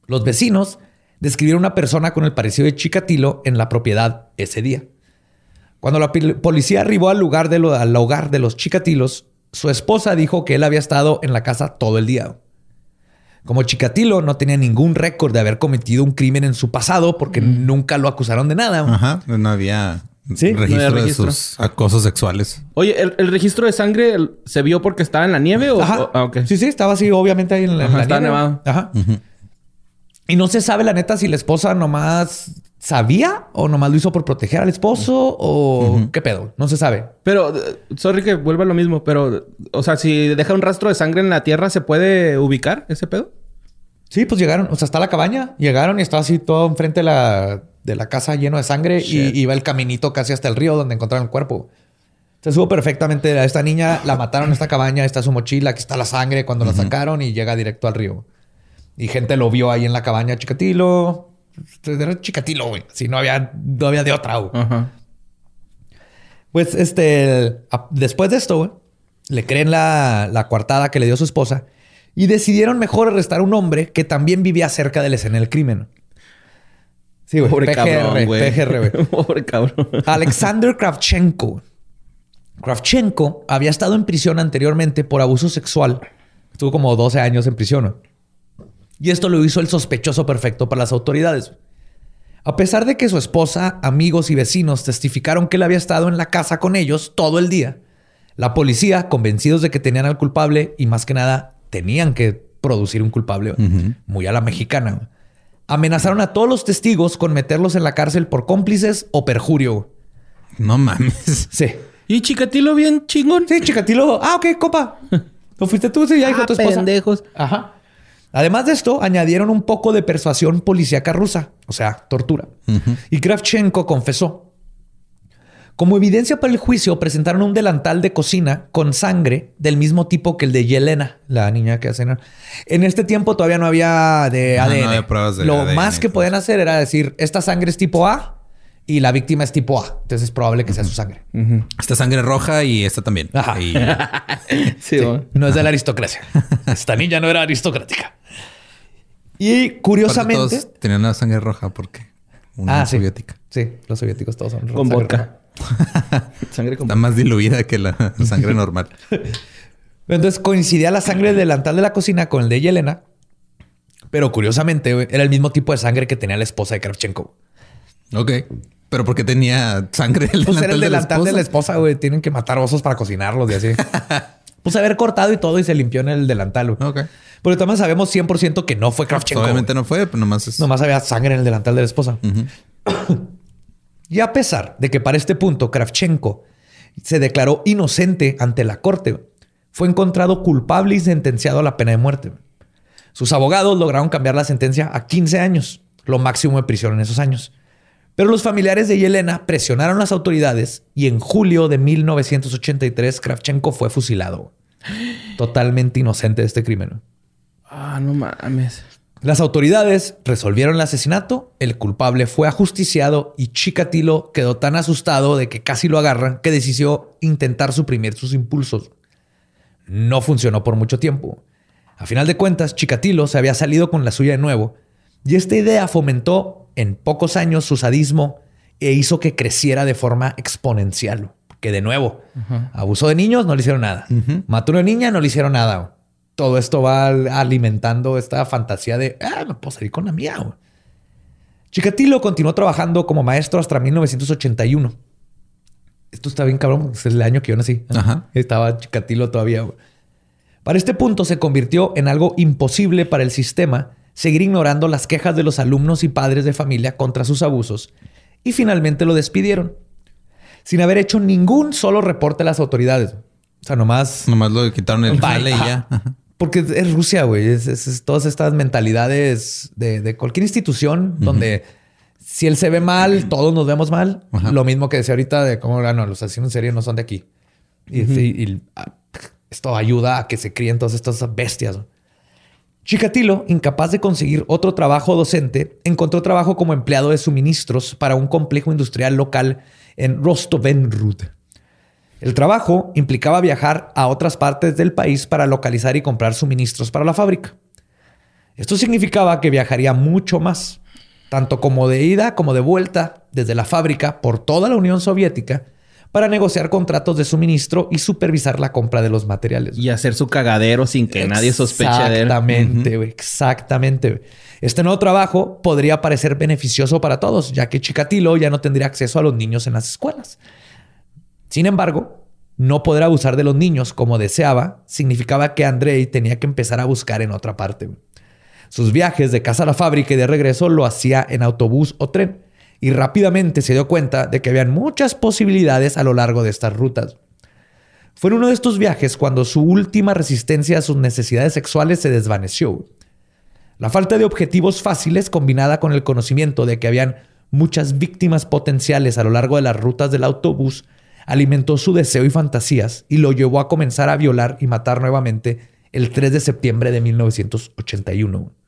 Los vecinos describieron una persona con el parecido de Chikatilo en la propiedad ese día. Cuando la policía arribó al lugar hogar de los Chikatilos, su esposa dijo que él había estado en la casa todo el día. Como Chikatilo no tenía ningún récord de haber cometido un crimen en su pasado porque nunca lo acusaron de nada.
Ajá. No había
Sí, no
registro,
había registro.
de sus acosos sexuales.
Oye, ¿el, el registro de sangre el- se vio porque estaba en la nieve o...?
Ajá.
o- ah.
Sí, sí, estaba así, obviamente ahí en la, en
Ajá,
la
estaba
nieve.
nevado.
Ajá. Y no se sabe la neta si la esposa nomás sabía o nomás lo hizo por proteger al esposo o qué pedo. No se sabe.
Pero, eh, sorry que vuelva a lo mismo, pero, o sea, si deja un rastro de sangre en la tierra, ¿se puede ubicar ese pedo?
Sí, pues llegaron, o sea, está la cabaña, llegaron y estaba así todo enfrente de la, de la casa lleno de sangre y iba el caminito casi hasta el río donde encontraron el cuerpo. Se supo perfectamente a esta niña, la mataron en esta cabaña, está su mochila, aquí está la sangre cuando la sacaron y llega directo al río. Y gente lo vio ahí en la cabaña, Chicatilo. Era Chicatilo, güey. Si no había, no había de otra, güey.
Ajá.
Pues este, a- después de esto, güey, le creen la, la coartada que le dio su esposa y decidieron mejor arrestar a un hombre que también vivía cerca de la escena del crimen. Sí, güey.
Pobre
PGR,
cabrón, güey.
PGR, güey. <laughs>
Pobre cabrón.
Alexander Kravchenko. Kravchenko había estado en prisión anteriormente por abuso sexual. Estuvo como 12 años en prisión. ¿no? Y esto lo hizo el sospechoso perfecto para las autoridades. A pesar de que su esposa, amigos y vecinos testificaron que él había estado en la casa con ellos todo el día, la policía, convencidos de que tenían al culpable y más que nada tenían que producir un culpable, muy a la mexicana, amenazaron a todos los testigos con meterlos en la cárcel por cómplices o perjurio.
No mames. <laughs>
Sí.
¿Y Chicatilo bien chingón?
Sí, Chicatilo. Ah, ok, copa. ¿No fuiste tú? Sí, ya dijo
Ah,
tu esposa.
pendejos.
Ajá. Además de esto, añadieron un poco de persuasión policíaca rusa, o sea, tortura. Y Kravchenko confesó. Como evidencia para el juicio, presentaron un delantal de cocina con sangre del mismo tipo que el de Yelena, la niña que hacen. En este tiempo todavía no había de
Ajá, no
ADN.
había pruebas de
Lo
ADN
más que podían hacer era decir, esta sangre es tipo A y la víctima es tipo A. Entonces es probable que sea su sangre.
Esta sangre roja y esta también.
Ajá.
Y <laughs>
Sí, güey.
No es de la aristocracia. <laughs> Esta niña no era aristocrática. Y curiosamente...
todos tenían la sangre roja porque una
Ah, sí.
soviética.
Sí, los soviéticos todos son
Con vodka. <laughs> Sangre con
Está más diluida que la sangre normal.
Entonces coincidía la sangre del delantal de la cocina con el de Yelena. Pero curiosamente, era el mismo tipo de sangre que tenía la esposa de Kravchenko.
Ok. Pero porque tenía sangre el
Pues era el
de la
delantal de la esposa, güey. Tienen que matar osos para cocinarlos y así. <laughs> pues haber cortado y todo y se limpió en el delantal, güey.
Ok.
Pero también sabemos 100% que no fue Kravchenko.
Obviamente no fue, pero nomás es.
Nomás había sangre en el delantal de la esposa. <clears throat> y a pesar de que para este punto Kravchenko se declaró inocente ante la corte, fue encontrado culpable y sentenciado a la pena de muerte. Sus abogados lograron cambiar la sentencia a 15 años, lo máximo de prisión en esos años. Pero los familiares de Yelena presionaron a las autoridades y en julio de 1983 Kravchenko fue fusilado. Totalmente inocente de este crimen.
Ah, no mames.
Las autoridades resolvieron el asesinato, el culpable fue ajusticiado y Chikatilo quedó tan asustado de que casi lo agarran que decidió intentar suprimir sus impulsos. No funcionó por mucho tiempo. A final de cuentas, Chikatilo se había salido con la suya de nuevo y esta idea fomentó en pocos años su sadismo e hizo que creciera de forma exponencial. Que de nuevo, abusó de niños, no le hicieron nada. Mató a una niña, no le hicieron nada. Todo esto va alimentando esta fantasía de, ah, me puedo salir con la mía. güey". Chikatilo continuó trabajando como maestro hasta 1981. Esto está bien cabrón, es el año que yo nací.
Ajá.
Estaba Chikatilo todavía. Para este punto se convirtió en algo imposible para el sistema seguir ignorando las quejas de los alumnos y padres de familia contra sus abusos y finalmente lo despidieron sin haber hecho ningún solo reporte a las autoridades. O sea, nomás
Nomás lo quitaron el jale y ya.
Porque es Rusia, güey. Es, es- es todas estas mentalidades de, de cualquier institución donde si él se ve mal, todos nos vemos mal.
Ajá.
Lo mismo que decía ahorita de cómo ah, no, los asesinos en serie no son de aquí. Y, y- y, ah, esto ayuda a que se críen todas estas bestias. Chikatilo, incapaz de conseguir otro trabajo docente, encontró trabajo como empleado de suministros para un complejo industrial local en Rostovenrud. El trabajo implicaba viajar a otras partes del país para localizar y comprar suministros para la fábrica. Esto significaba que viajaría mucho más, tanto como de ida como de vuelta desde la fábrica por toda la Unión Soviética para negociar contratos de suministro y supervisar la compra de los materiales.
Y hacer su cagadero sin que nadie sospeche de él.
Exactamente, güey. Exactamente. Este nuevo trabajo podría parecer beneficioso para todos, ya que Chikatilo ya no tendría acceso a los niños en las escuelas. Sin embargo, no poder abusar de los niños como deseaba significaba que Andrei tenía que empezar a buscar en otra parte. Sus viajes de casa a la fábrica y de regreso lo hacía en autobús o tren y rápidamente se dio cuenta de que habían muchas posibilidades a lo largo de estas rutas. Fue en uno de estos viajes cuando su última resistencia a sus necesidades sexuales se desvaneció. La falta de objetivos fáciles combinada con el conocimiento de que habían muchas víctimas potenciales a lo largo de las rutas del autobús alimentó su deseo y fantasías y lo llevó a comenzar a violar y matar nuevamente el 3 de septiembre de 1981.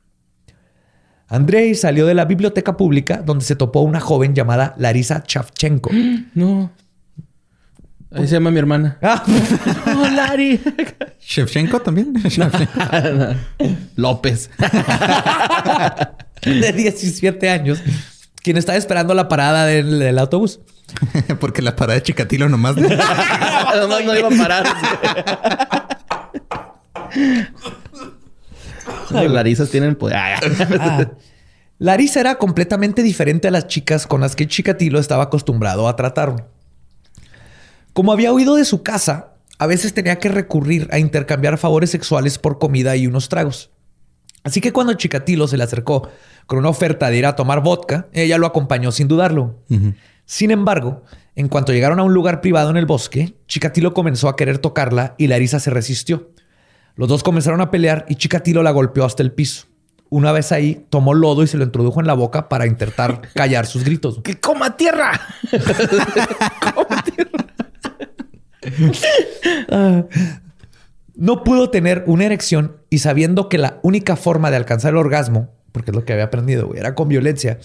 Andrei salió de la biblioteca pública donde se topó una joven llamada Larisa Chavchenko. <gasps>
No. Ahí se llama mi hermana. <laughs>
Ah,
Oh, Lari.
Shevchenko también. <laughs>
López. <laughs>
de 17 años, quien estaba esperando la parada del, del autobús.
Porque la parada de Chikatilo nomás.
Además no iba a parar. Las larizas tienen poder. Ah,
Ah. Larisa era completamente diferente a las chicas con las que Chikatilo estaba acostumbrado a tratar. Como había huido de su casa, a veces tenía que recurrir a intercambiar favores sexuales por comida y unos tragos. Así que cuando Chikatilo se le acercó con una oferta de ir a tomar vodka, ella lo acompañó sin dudarlo. Sin embargo, en cuanto llegaron a un lugar privado en el bosque, Chikatilo comenzó a querer tocarla y Larisa se resistió. Los dos comenzaron a pelear y Chikatilo la golpeó hasta el piso. Una vez ahí, tomó lodo y se lo introdujo en la boca para intentar <laughs> callar sus gritos.
¡Que coma tierra! <laughs> ¡Come <laughs>
No pudo tener una erección y sabiendo que la única forma de alcanzar el orgasmo, porque es lo que había aprendido, güey, era con violencia,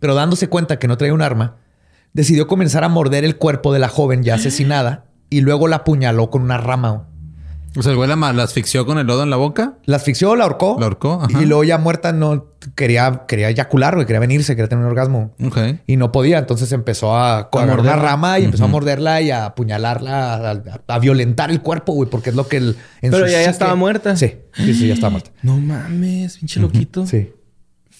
pero dándose cuenta que no traía un arma, decidió comenzar a morder el cuerpo de la joven ya asesinada y luego la apuñaló con una rama.
O sea, el güey la, asfixió con el lodo en la boca.
La asfixió, la ahorcó.
La ahorcó, ajá.
Y luego ya muerta no quería, quería eyacular, güey, quería venirse, quería tener un orgasmo.
Ok.
Y no podía, entonces empezó a, morder una rama y empezó a morderla y a apuñalarla, a, a- a violentar el cuerpo, güey, porque es lo que el. en
Pero
su
ya- ya estaba muerta.
Sí, sí, sí, ya estaba muerta.
No mames, pinche loquito.
Sí.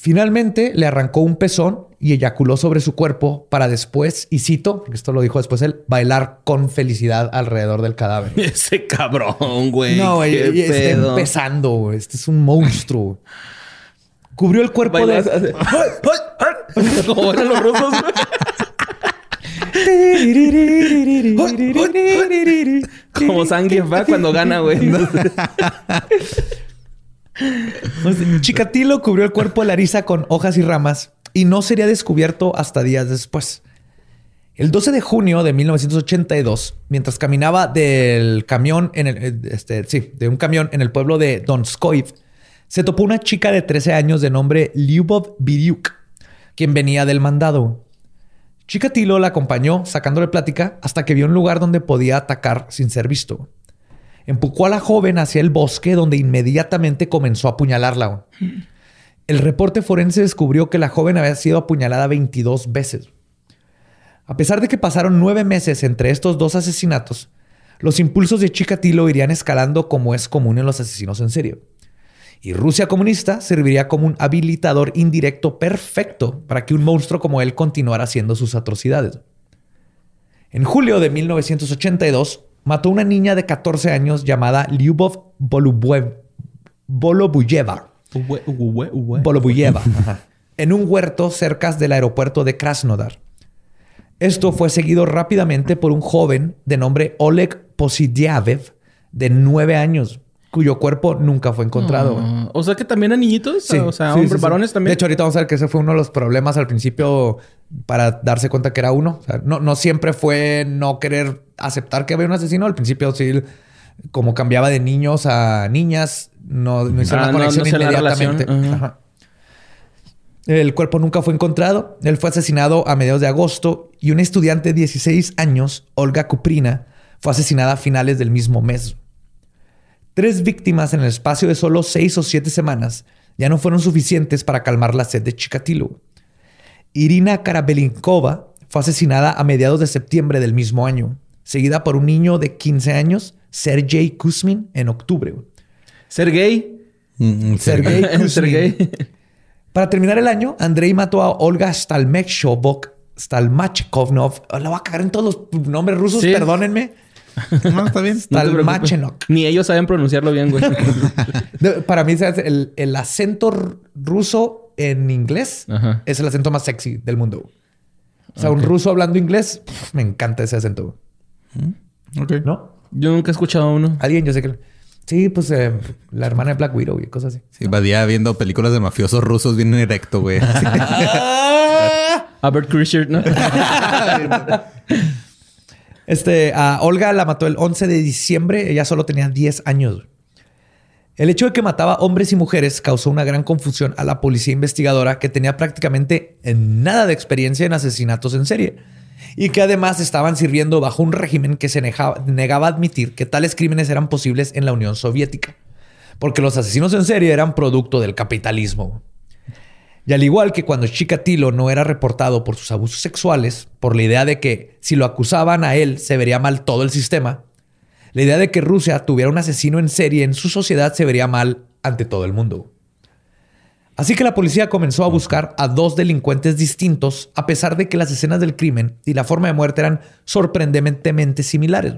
Finalmente le arrancó un pezón y eyaculó sobre su cuerpo para después, y cito, porque esto lo dijo después él, bailar con felicidad alrededor del cadáver. <laughs>
Ese cabrón, güey.
no, güey, está empezando, güey. Este es un monstruo. Cubrió el cuerpo de...
así. <laughs> <laughs> Como eran los rusos. Como va cuando gana, güey.
Chikatilo cubrió el cuerpo de Larisa con hojas y ramas y no sería descubierto hhasta días después. El 12 de junio de 1982, mientras caminaba del camión en el, eh, este, sí, de un camión en el pueblo de Donskoy, se topó una chica de 13 años de nombre Lyubov Biryuk, quien venía del mandado. Chikatilo la acompañó sacándole plática hasta que vio un lugar donde podía atacar sin ser visto. Empujó a la joven hacia el bosque donde inmediatamente comenzó a apuñalarla. El reporte forense descubrió que la joven había sido apuñalada 22 veces. A pesar de que pasaron nueve meses entre estos dos asesinatos, los impulsos de Chikatilo irían escalando como es común en los asesinos en serio. Y Rusia comunista serviría como un habilitador indirecto perfecto para que un monstruo como él continuara haciendo sus atrocidades. En julio de 1982, mató a una niña de 14 años llamada Lyubov <laughs> ajá, en un huerto cerca del aeropuerto de Krasnodar. Esto fue seguido rápidamente por un joven de nombre Oleg Posidiavev, de nueve años, cuyo cuerpo nunca fue encontrado.
Ah, O sea que también a niñitos.
Sí,
o sea,
sí,
hombres,
sí,
varones también.
De hecho, ahorita vamos a ver que ese fue uno de los problemas al principio para darse cuenta que era uno. O sea, no, no siempre fue no querer aceptar que había un asesino. Al principio, sí, como cambiaba de niños a niñas, no, no hicieron
Ah,
la
no- no
conexión
hacían la
inmediatamente.
relación. Ajá.
Ajá. El cuerpo nunca fue encontrado. Él fue asesinado a mediados de agosto y una estudiante de 16 años, Olga Kuprina, fue asesinada a finales del mismo mes. Tres víctimas en el espacio de solo seis o siete semanas ya no fueron suficientes para calmar la sed de Chikatilo. Irina Karabelinkova fue asesinada a mediados de septiembre del mismo año, seguida por un niño de 15 años, Sergei Kuzmin, en octubre.
Ser gay.
Mm,
Sergei Kuzmin. <laughs> Para terminar el año, Andrei mató a Olga Stalmechkovok, Stalmachkovnov. Oh, La voy a cagar en todos los nombres rusos,
Sí.
perdónenme. <laughs>
No, está bien.
No preocupes.
Stalmachenok.
Ni ellos saben pronunciarlo bien, güey. <laughs>
Para mí, ¿sabes? el, el acento ruso en inglés
Ajá.
es el acento más sexy del mundo. O sea, un ruso hablando inglés, me encanta ese acento.
Ok.
¿No?
Yo nunca he escuchado uno.
Alguien, yo sé que. Sí, pues eh, la hermana de Black Widow y cosas así.
Sí, Badía viendo películas de mafiosos rusos bien erecto, güey. <laughs>
Albert Krischer, ¿no?
Este, a Olga la mató el 11 de diciembre. Ella solo tenía 10 años. El hecho de que mataba hombres y mujeres causó una gran confusión a la policía investigadora que tenía prácticamente nada de experiencia en asesinatos en serie y que además estaban sirviendo bajo un régimen que se neja- negaba a admitir que tales crímenes eran posibles en la Unión Soviética, porque los asesinos en serie eran producto del capitalismo. Y al igual que cuando Chikatilo no era reportado por sus abusos sexuales, por la idea de que si lo acusaban a él se vería mal todo el sistema, la idea de que Rusia tuviera un asesino en serie en su sociedad se vería mal ante todo el mundo. Así que la policía comenzó a buscar a dos delincuentes distintos, a pesar de que las escenas del crimen y la forma de muerte eran sorprendentemente similares.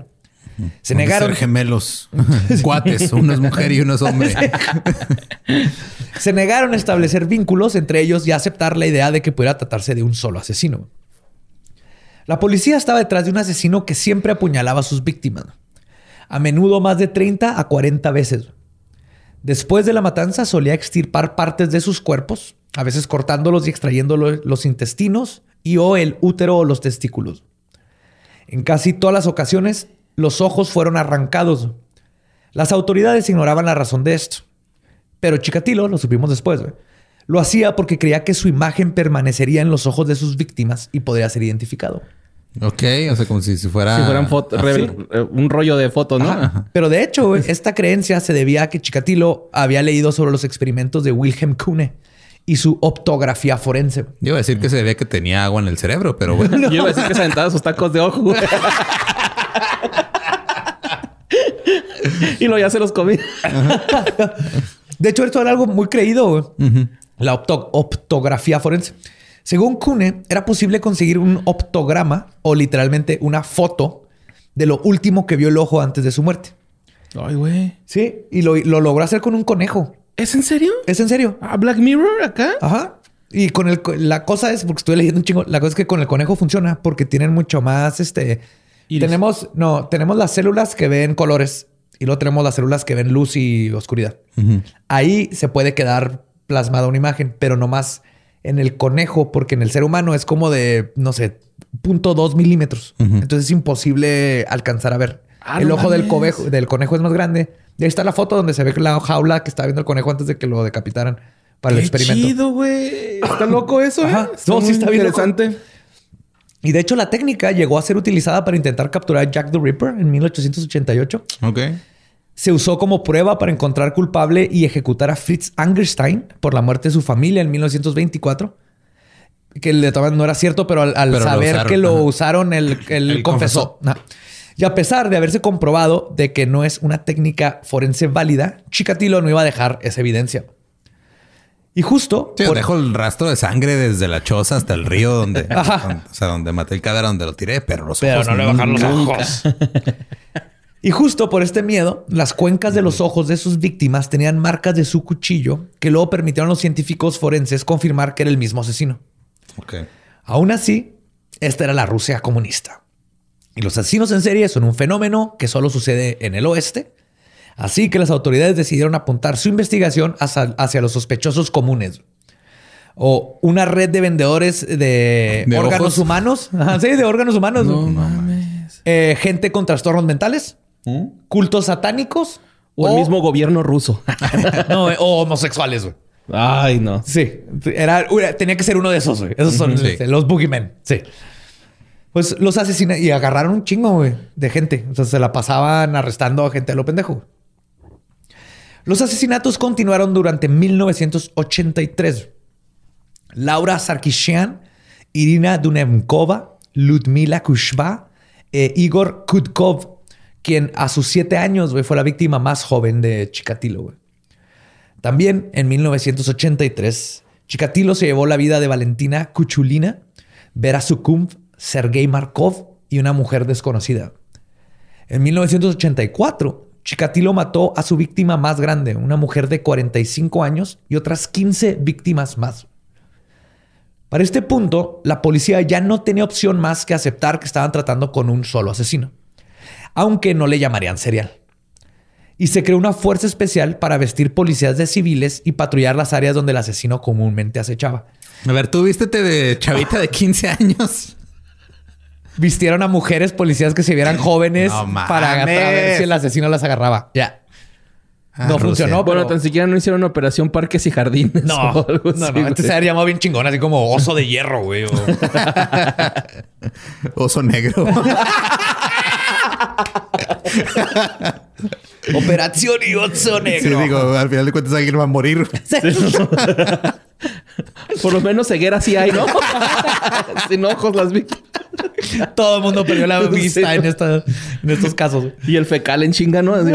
Se negaron,
ser gemelos. <laughs> Cuates. Uno es mujer y uno es hombre. <laughs>
se negaron a establecer vínculos entre ellos y a aceptar la idea de que pudiera tratarse de un solo asesino. La policía estaba detrás de un asesino que siempre apuñalaba a sus víctimas, a menudo más de 30 a 40 veces. Después de la matanza solía extirpar partes de sus cuerpos, a veces cortándolos y extrayendo lo- los intestinos y o el útero o los testículos. En casi todas las ocasiones los ojos fueron arrancados. Las autoridades ignoraban la razón de esto. Pero Chikatilo, lo supimos después, lo hacía porque creía que su imagen permanecería en los ojos de sus víctimas y podría ser identificado.
Ok, o sea, como si, si fuera.
Si fueran fotos, eh, un rollo de fotos, ¿no?
Ajá. Pero de hecho, <laughs> esta creencia se debía a que Chikatilo había leído sobre los experimentos de Wilhelm Kuhne y su optografía forense.
Yo iba a decir que se debía que tenía agua en el cerebro, pero bueno. <laughs>
Yo iba a decir que se aventaba <laughs> sus tacos de ojo. <laughs> y luego ya se los comí.
De hecho, esto era algo muy creído. La opto- optografía forense. Según Kuhne, era posible conseguir un optograma o literalmente una foto de lo último que vio el ojo antes de su muerte.
Ay, güey.
Sí, y lo, lo logró hacer con un conejo.
¿Es en serio?
¿Es en serio?
¿A Black Mirror acá?
Ajá. Y con el la cosa es, porque estoy leyendo un chingo, la cosa es que con el conejo funciona porque tienen mucho más, este,
Iris.
tenemos, no, tenemos las células que ven colores y luego tenemos las células que ven luz y oscuridad. Ahí se puede quedar plasmada una imagen, pero no más en el conejo, porque en el ser humano es como de, no sé, 0.2 milímetros. Entonces es imposible alcanzar a ver.
Ah,
el
no
ojo del, conejo, del conejo es más grande. Y ahí está la foto donde se ve la jaula que estaba viendo el conejo antes de que lo decapitaran para el
Qué
experimento.
chido, güey. Está loco eso, ¿eh?
No, sí está bien loco. Y de hecho la técnica llegó a ser utilizada para intentar capturar a Jack the Ripper en 1888.
Ok.
Se usó como prueba para encontrar culpable y ejecutar a Fritz Angerstein por la muerte de su familia en 1924. Que de todas maneras no era cierto, pero al, al
Pero lo
saber que lo
ajá.
usaron, él, él
Él
confesó. Y a pesar de haberse comprobado de que no es una técnica forense válida, Chikatilo no iba a dejar esa evidencia. Y justo
Sí,
por-
dejo el rastro de sangre desde la choza hasta el río donde, <laughs>
Ajá.
donde- o sea, donde maté el cadáver, donde lo tiré, pero los
Pero
ojos
no le bajaron los ojos. <laughs> y justo por este miedo, las cuencas de los ojos de sus víctimas tenían marcas de su cuchillo que luego permitieron a los científicos forenses confirmar que era el mismo asesino.
Ok.
Aún así, esta era la Rusia comunista. Y los asesinos en serie son un fenómeno que solo sucede en el oeste. Así que las autoridades decidieron apuntar su investigación hacia, hacia los sospechosos comunes. O una red de vendedores de,
¿De
órganos
ojos?
humanos. <laughs> Ajá, sí, de órganos humanos.
No mames.
Eh, gente con trastornos mentales, cultos satánicos
O el mismo gobierno ruso. <laughs>
no, eh, o homosexuales. güey.
Ay, no.
Sí, era, era- tenía que ser uno de esos. güey. Esos son
Sí.
este, los boogeymen. Sí. Pues los asesinaron y agarraron un chingo güey, de gente. O sea, se la pasaban arrestando a gente a lo pendejo. Los asesinatos continuaron durante 1983. Laura Sarkisyan, Irina Dunenkova, Ludmila Kushba e Igor Kutkov, quien a sus siete años fue la víctima más joven de Chikatilo. También en 1983, Chikatilo se llevó la vida de Valentina Kuchulina, Vera Sukumv, Sergei Markov y una mujer desconocida. En 1984, Chikatilo mató a su víctima más grande, una mujer de 45 años y otras 15 víctimas más. Para este punto, la policía ya no tenía opción más que aceptar que estaban tratando con un solo asesino, aunque no le llamarían serial. Y se creó una fuerza especial para vestir policías de civiles y patrullar las áreas donde el asesino comúnmente acechaba.
A ver, tú vístete de chavita de 15 años.
Vistieron a mujeres policías que se vieran jóvenes
No
para, para ver si el asesino las agarraba. Ya.
Ah,
no
Rusia.
funcionó.
Bueno,
pero-
tan siquiera no hicieron operación parques y jardines.
No, <laughs>
o algo
no,
así,
no. Antes se había llamado bien chingón, así como oso de hierro, güey. o- <laughs>
Oso negro. <laughs>
Operación y oso
sí,
negro.
digo, al final de cuentas alguien va a morir. <laughs>
Por lo menos ceguera sí hay, ¿no? <laughs> Sin ojos las vi.
Todo el mundo perdió la <laughs>
Sí.
vista en, esta- en estos casos.
Y el fecal en chinga, ¿no? Así.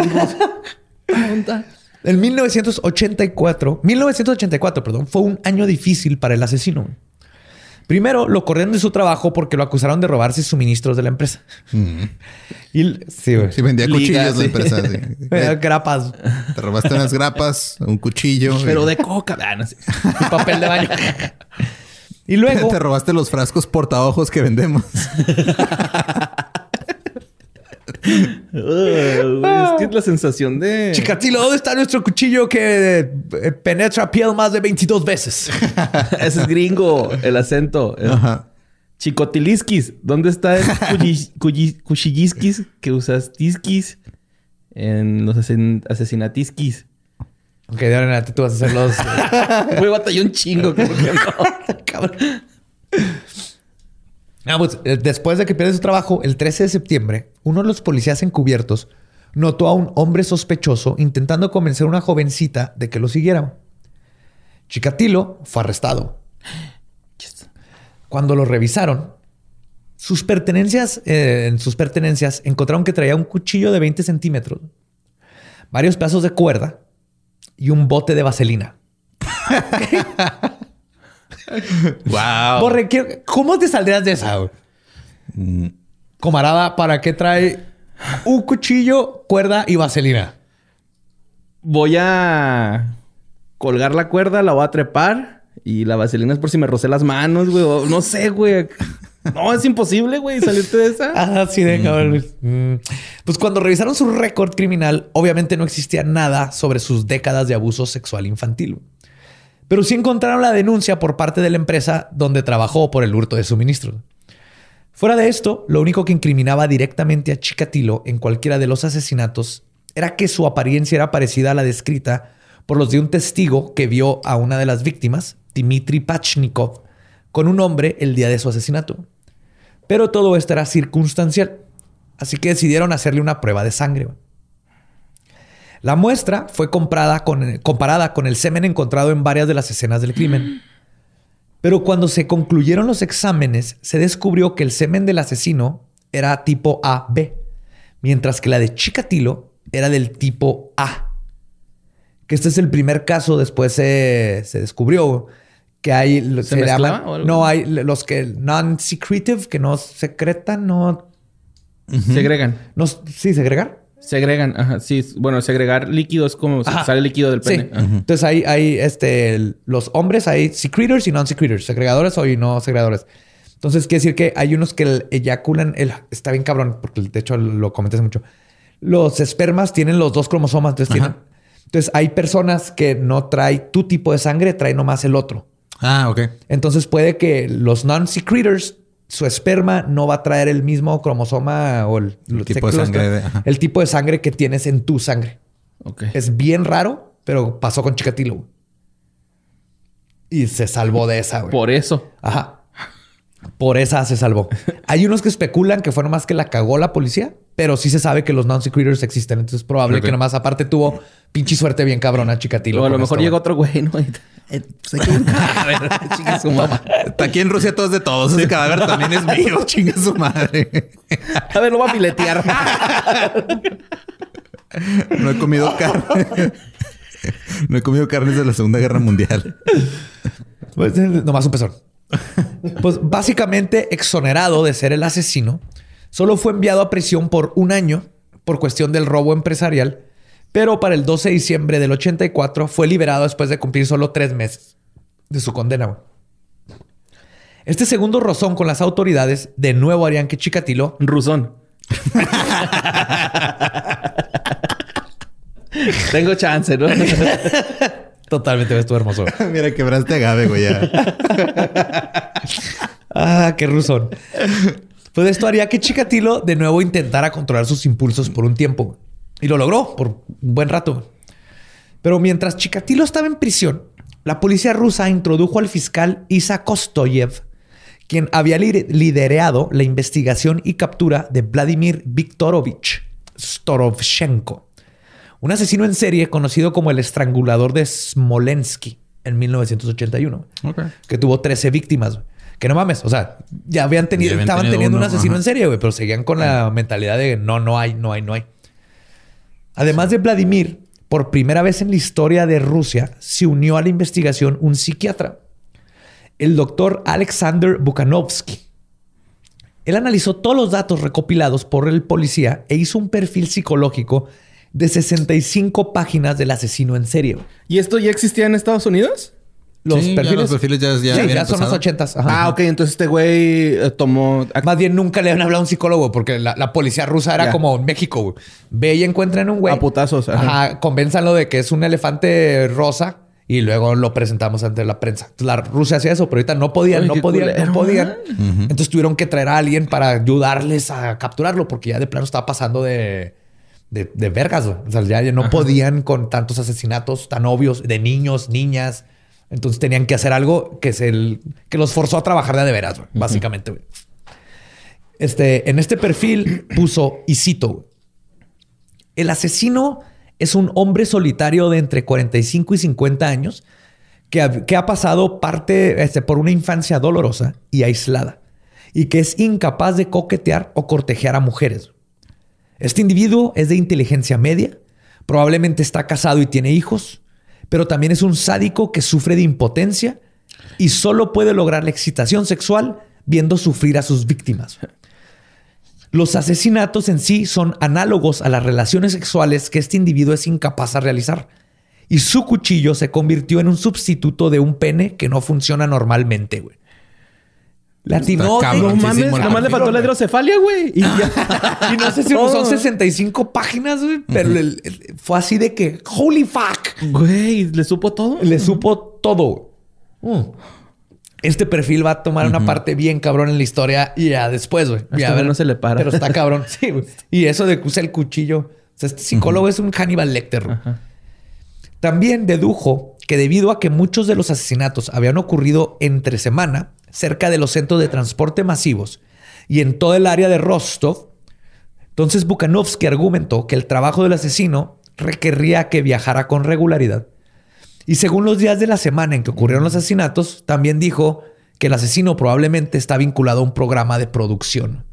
En 1984, 1984, perdón, fue un año difícil para el asesino. Primero, lo corrieron de su trabajo porque lo acusaron de robarse suministros de la empresa. Y sí, güey.
Sí, vendía
Liga,
cuchillos la
sí.
empresa. sí. <laughs>
Eh, Grapas,
Te robaste unas grapas, un cuchillo.
Pero
y-
de coca. Ah, no sé. <laughs>
papel de baño. <laughs> Y luego,
Te robaste los frascos portaojos que vendemos.
Uh, es que es la sensación de...
Chikatilo, ¿dónde está nuestro cuchillo que eh, penetra piel más de 22 veces? <laughs>
Ese es gringo, el acento.
Ajá.
Chicotiliskis. ¿Dónde está el cuchillisquis que usas tisquis en los asesin- asesinatiskis?
Ok, de ahora en adelante tú vas a hacer los... <laughs>
Güey, batalló un chingo. Como que no. <laughs>
Cabrón. Ah, pues, eh, después de que pierde su trabajo, el 13 de septiembre, uno de los policías encubiertos notó a un hombre sospechoso intentando convencer a una jovencita de que lo siguiera. Chikatilo fue arrestado. Cuando lo revisaron, sus pertenencias, eh, en sus pertenencias encontraron que traía un cuchillo de 20 centímetros, varios pedazos de cuerda y un bote de vaselina. <laughs>
Wow.
Borre, quiero- ¿cómo te saldrías de esa? Comarada, ¿para qué trae un cuchillo, cuerda y vaselina?
Voy a colgar la cuerda, la voy a trepar. Y la vaselina es por si me rocé las manos, güey. No sé, güey. No, es imposible, güey, salirte de esa.
Ah, sí, de cabrón. Mm. Pues cuando revisaron su récord criminal, obviamente no existía nada sobre sus décadas de abuso sexual infantil. Pero sí encontraron la denuncia por parte de la empresa donde trabajó por el hurto de suministros. Fuera de esto, lo único que incriminaba directamente a Chikatilo en cualquiera de los asesinatos era que su apariencia era parecida a la descrita por los de un testigo que vio a una de las víctimas, Dmitry Pachnikov, con un hombre el día de su asesinato. Pero todo esto era circunstancial, así que decidieron hacerle una prueba de sangre. La muestra fue comprada con- comparada con el semen encontrado en varias de las escenas del crimen. <gasps> Pero cuando se concluyeron los exámenes, se descubrió que el semen del asesino era tipo AB, mientras que la de Chikatilo era del tipo A. Que este es el primer caso, después se, se descubrió que hay...
¿Se o algo?
no, hay los que non-secretive, que no secretan, no...
Segregan.
no sí, segregar.
Segregan, ajá. Sí, bueno, segregar líquidos como
Ajá.
sale líquido del
Sí.
pene. Ajá.
Entonces hay, hay este, los hombres, hay secretors y non-secretors, segregadores o y no segregadores. Entonces quiere decir que hay unos que el- eyaculan, el, está bien cabrón, porque de hecho lo comenté hace mucho. Los espermas tienen los dos cromosomas, entonces, tienen- entonces hay personas que no trae tu tipo de sangre, trae nomás el otro.
Ah, ok.
Entonces puede que los non-secretors, su esperma no va a traer el mismo cromosoma o el,
El tipo de sangre de-
el tipo de sangre que tienes en tu sangre.
Ok.
Es bien raro, pero pasó con Chikatilo. Y se salvó de esa, güey.
Por eso.
Ajá. Por esa se salvó. Hay unos que especulan que fue nomás que la cagó la policía, pero sí se sabe que los non-secretors existen. Entonces es probable
Ok.
que nomás aparte tuvo pinche suerte bien cabrona Chikatilo.
O a lo mejor
esto,
llega otro güey, ¿no? Eh, pues un cadáver. <laughs> Chingue su mamá.
Aquí en Rusia todo es de todos. Ese cadáver también es mío. <laughs> Chinga su madre.
A ver, lo va a filetear. <laughs>
No he comido carne. No he comido carnes de la Segunda Guerra Mundial.
Pues, eh, nomás un pezón. Pues básicamente exonerado de ser el asesino, solo fue enviado a prisión por un año por cuestión del robo empresarial, pero para el 12 de diciembre del 84 fue liberado después de cumplir solo tres meses de su condena. Este segundo rozón con las autoridades de nuevo harían que Chikatilo
Rusón. <laughs> Tengo chance, ¿no? <laughs>
totalmente estuvo hermoso. <laughs>
Mira, quebraste agave, güey. ya.
Ah, qué rusón. Pues esto haría que Chikatilo de nuevo intentara controlar sus impulsos por un tiempo. Y lo logró por un buen rato. Pero mientras Chikatilo estaba en prisión, la policía rusa introdujo al fiscal Isa Kostoyev, quien había li- liderado la investigación y captura de Vladimir Viktorovich Storovchenko, un asesino en serie conocido como el estrangulador de Smolensky en 1981 que tuvo 13 víctimas. Que no mames, o sea, ya habían tenido,
Ya habían
estaban
tenido
teniendo un asesino
ajá.
en serie, güey, pero seguían con la mentalidad de no, no hay, no hay, no hay. Además de Vladimir, por primera vez en la historia de Rusia, se unió a la investigación un psiquiatra, el doctor Alexander Bukhanovsky. Él analizó todos los datos recopilados por el policía e hizo un perfil psicológico de 65 páginas del asesino en serie.
¿Y esto ya existía en Estados Unidos?
Los
Sí, ya
perfiles,
los perfiles ya- ya
Sí,
habían
ya son los
empezado.
80s. ajá.
Ah, ok. Entonces este güey eh, tomó...
Más bien nunca le han hablado a un psicólogo porque la, la policía rusa era
Ya.
como en México. güey. Ve y encuentran un güey.
A putazos, ajá.
Ajá. Convénzanlo de que es un elefante rosa y luego lo presentamos ante la prensa. Entonces, la Rusia hacía eso, pero ahorita no podían,
Ay,
no podían,
culero,
no podían.
¿eh?
Entonces tuvieron que traer a alguien para ayudarles a capturarlo, porque ya de plano estaba pasando de, de, de vergas. güey. O sea, ya, ya no podían con tantos asesinatos tan obvios de niños, niñas. Entonces tenían que hacer algo que, se el- que los forzó a trabajar de, veras, básicamente. Este, en este perfil puso, y cito, el asesino es un hombre solitario de entre 45 y 50 años que ha, que ha pasado parte este, por una infancia dolorosa y aislada y que es incapaz de coquetear o cortejear a mujeres. Este individuo es de inteligencia media, probablemente está casado y tiene hijos, pero también es un sádico que sufre de impotencia y solo puede lograr la excitación sexual viendo sufrir a sus víctimas. Los asesinatos en sí son análogos a las relaciones sexuales que este individuo es incapaz de realizar. Y su cuchillo se convirtió en un sustituto de un pene que no funciona normalmente, güey. Latino.
Está
No mames, nomás le faltó la hidrocefalia, güey. <laughs> Y
no sé si
Oh.
son 65 páginas, güey, pero el- el- fue así de que, holy fuck,
Güey, ¿le supo todo?
le supo todo. Mm. Este perfil va a tomar una parte bien cabrón en la historia y ya después, güey.
A
Ya
güey no se le para.
Pero está cabrón. <laughs> Sí, güey. Y eso de que usa el cuchillo. O sea, este psicólogo es un Hannibal Lecter. También dedujo que debido a que muchos de los asesinatos habían ocurrido entre semana cerca de los centros de transporte masivos y en todo el área de Rostov, entonces Bukanovsky argumentó que el trabajo del asesino requería que viajara con regularidad. Y según los días de la semana en que ocurrieron los asesinatos, también dijo que el asesino probablemente está vinculado a un programa de producción.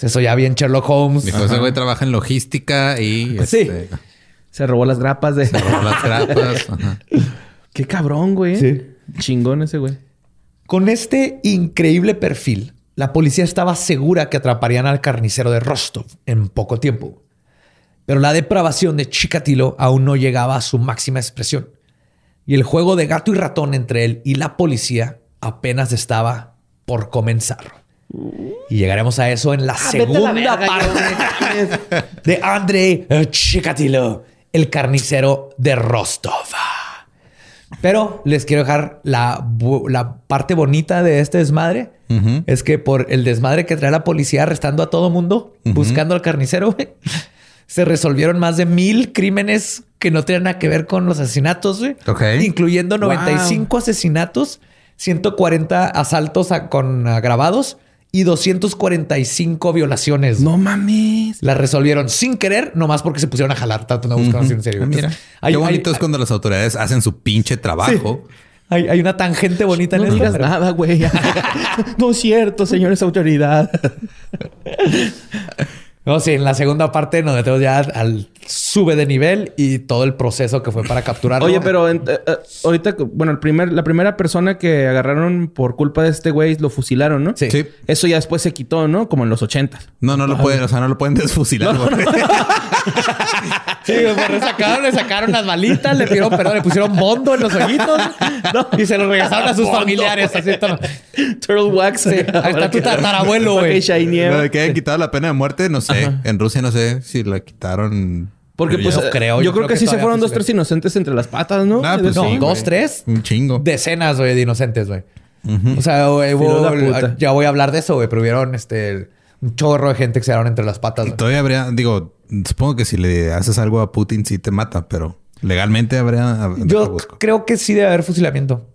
Eso ya bien Sherlock Holmes.
Dijo, ese güey trabaja en logística y
Sí.
este,
Se robó las grapas de...
se robó las grapas. <laughs> Ajá.
Qué cabrón, güey.
Sí.
Chingón ese güey.
Con este increíble perfil, la policía estaba segura que atraparían al carnicero de Rostov en poco tiempo. Pero la depravación de Chikatilo aún no llegaba a su máxima expresión. Y el juego de gato y ratón entre él y la policía apenas estaba por comenzar. Y llegaremos a eso en la segunda parte de Andrei Chikatilo, el carnicero de Rostov. Pero les quiero dejar la, la parte bonita de este desmadre. Es que por el desmadre que trae la policía arrestando a todo mundo, buscando al carnicero, güey, <laughs> se resolvieron más de mil crímenes que no tienen nada que ver con los asesinatos, güey.
Ok.
Incluyendo 95 asesinatos, 140 asaltos a- con agravados y 245 violaciones.
No mames.
La resolvieron sin querer, nomás porque se pusieron a jalar, tratando de buscar así en serio.
Ah, Mira,
Entonces, hay-
qué
hay-
bonito es
hay-
cuando las autoridades hacen su pinche trabajo.
Hay, hay una tangente bonita en
No digas
pero-
nada, güey. <laughs> no es cierto, señores autoridad. <laughs>
No, sí, en la segunda parte nos metemos ya al sube de nivel y todo el proceso que fue para capturarlo.
Oye, pero en- eh, eh, ahorita, bueno, el primer, la primera persona que agarraron por culpa de este güey lo fusilaron, ¿no?
Sí.
Sí.
Eso ya después se quitó, ¿no? Como en los ochentas.
No, no lo pueden, o sea, no lo pueden desfusilar. güey. <laughs>
Sí, pues le sacaron, le sacaron las balitas, le pidieron perdón, le pusieron bondo en los ojitos y se lo regresaron a sus familiares. Así, todo.
Turtle wax.
Sí, ahí está tu tatarabuelo, güey.
Lo de que hayan quitado la pena de muerte, no sé. En Rusia no sé si la quitaron.
Porque pues
ya-
eh,
creo,
yo,
yo
creo,
creo
que,
que
sí se fueron dos, tres inocentes entre las patas, ¿no?
Ah, pues
No,
sí,
dos, tres.
Un chingo.
Decenas, güey, de inocentes, güey. O sea, güey, ya voy a hablar de eso, güey, pero hubieron este, un chorro de gente que se dieron entre las patas. güey.
Todavía habría, digo, supongo que si le haces algo a Putin sí te mata, pero legalmente habría.
Yo creo que sí debe haber fusilamiento.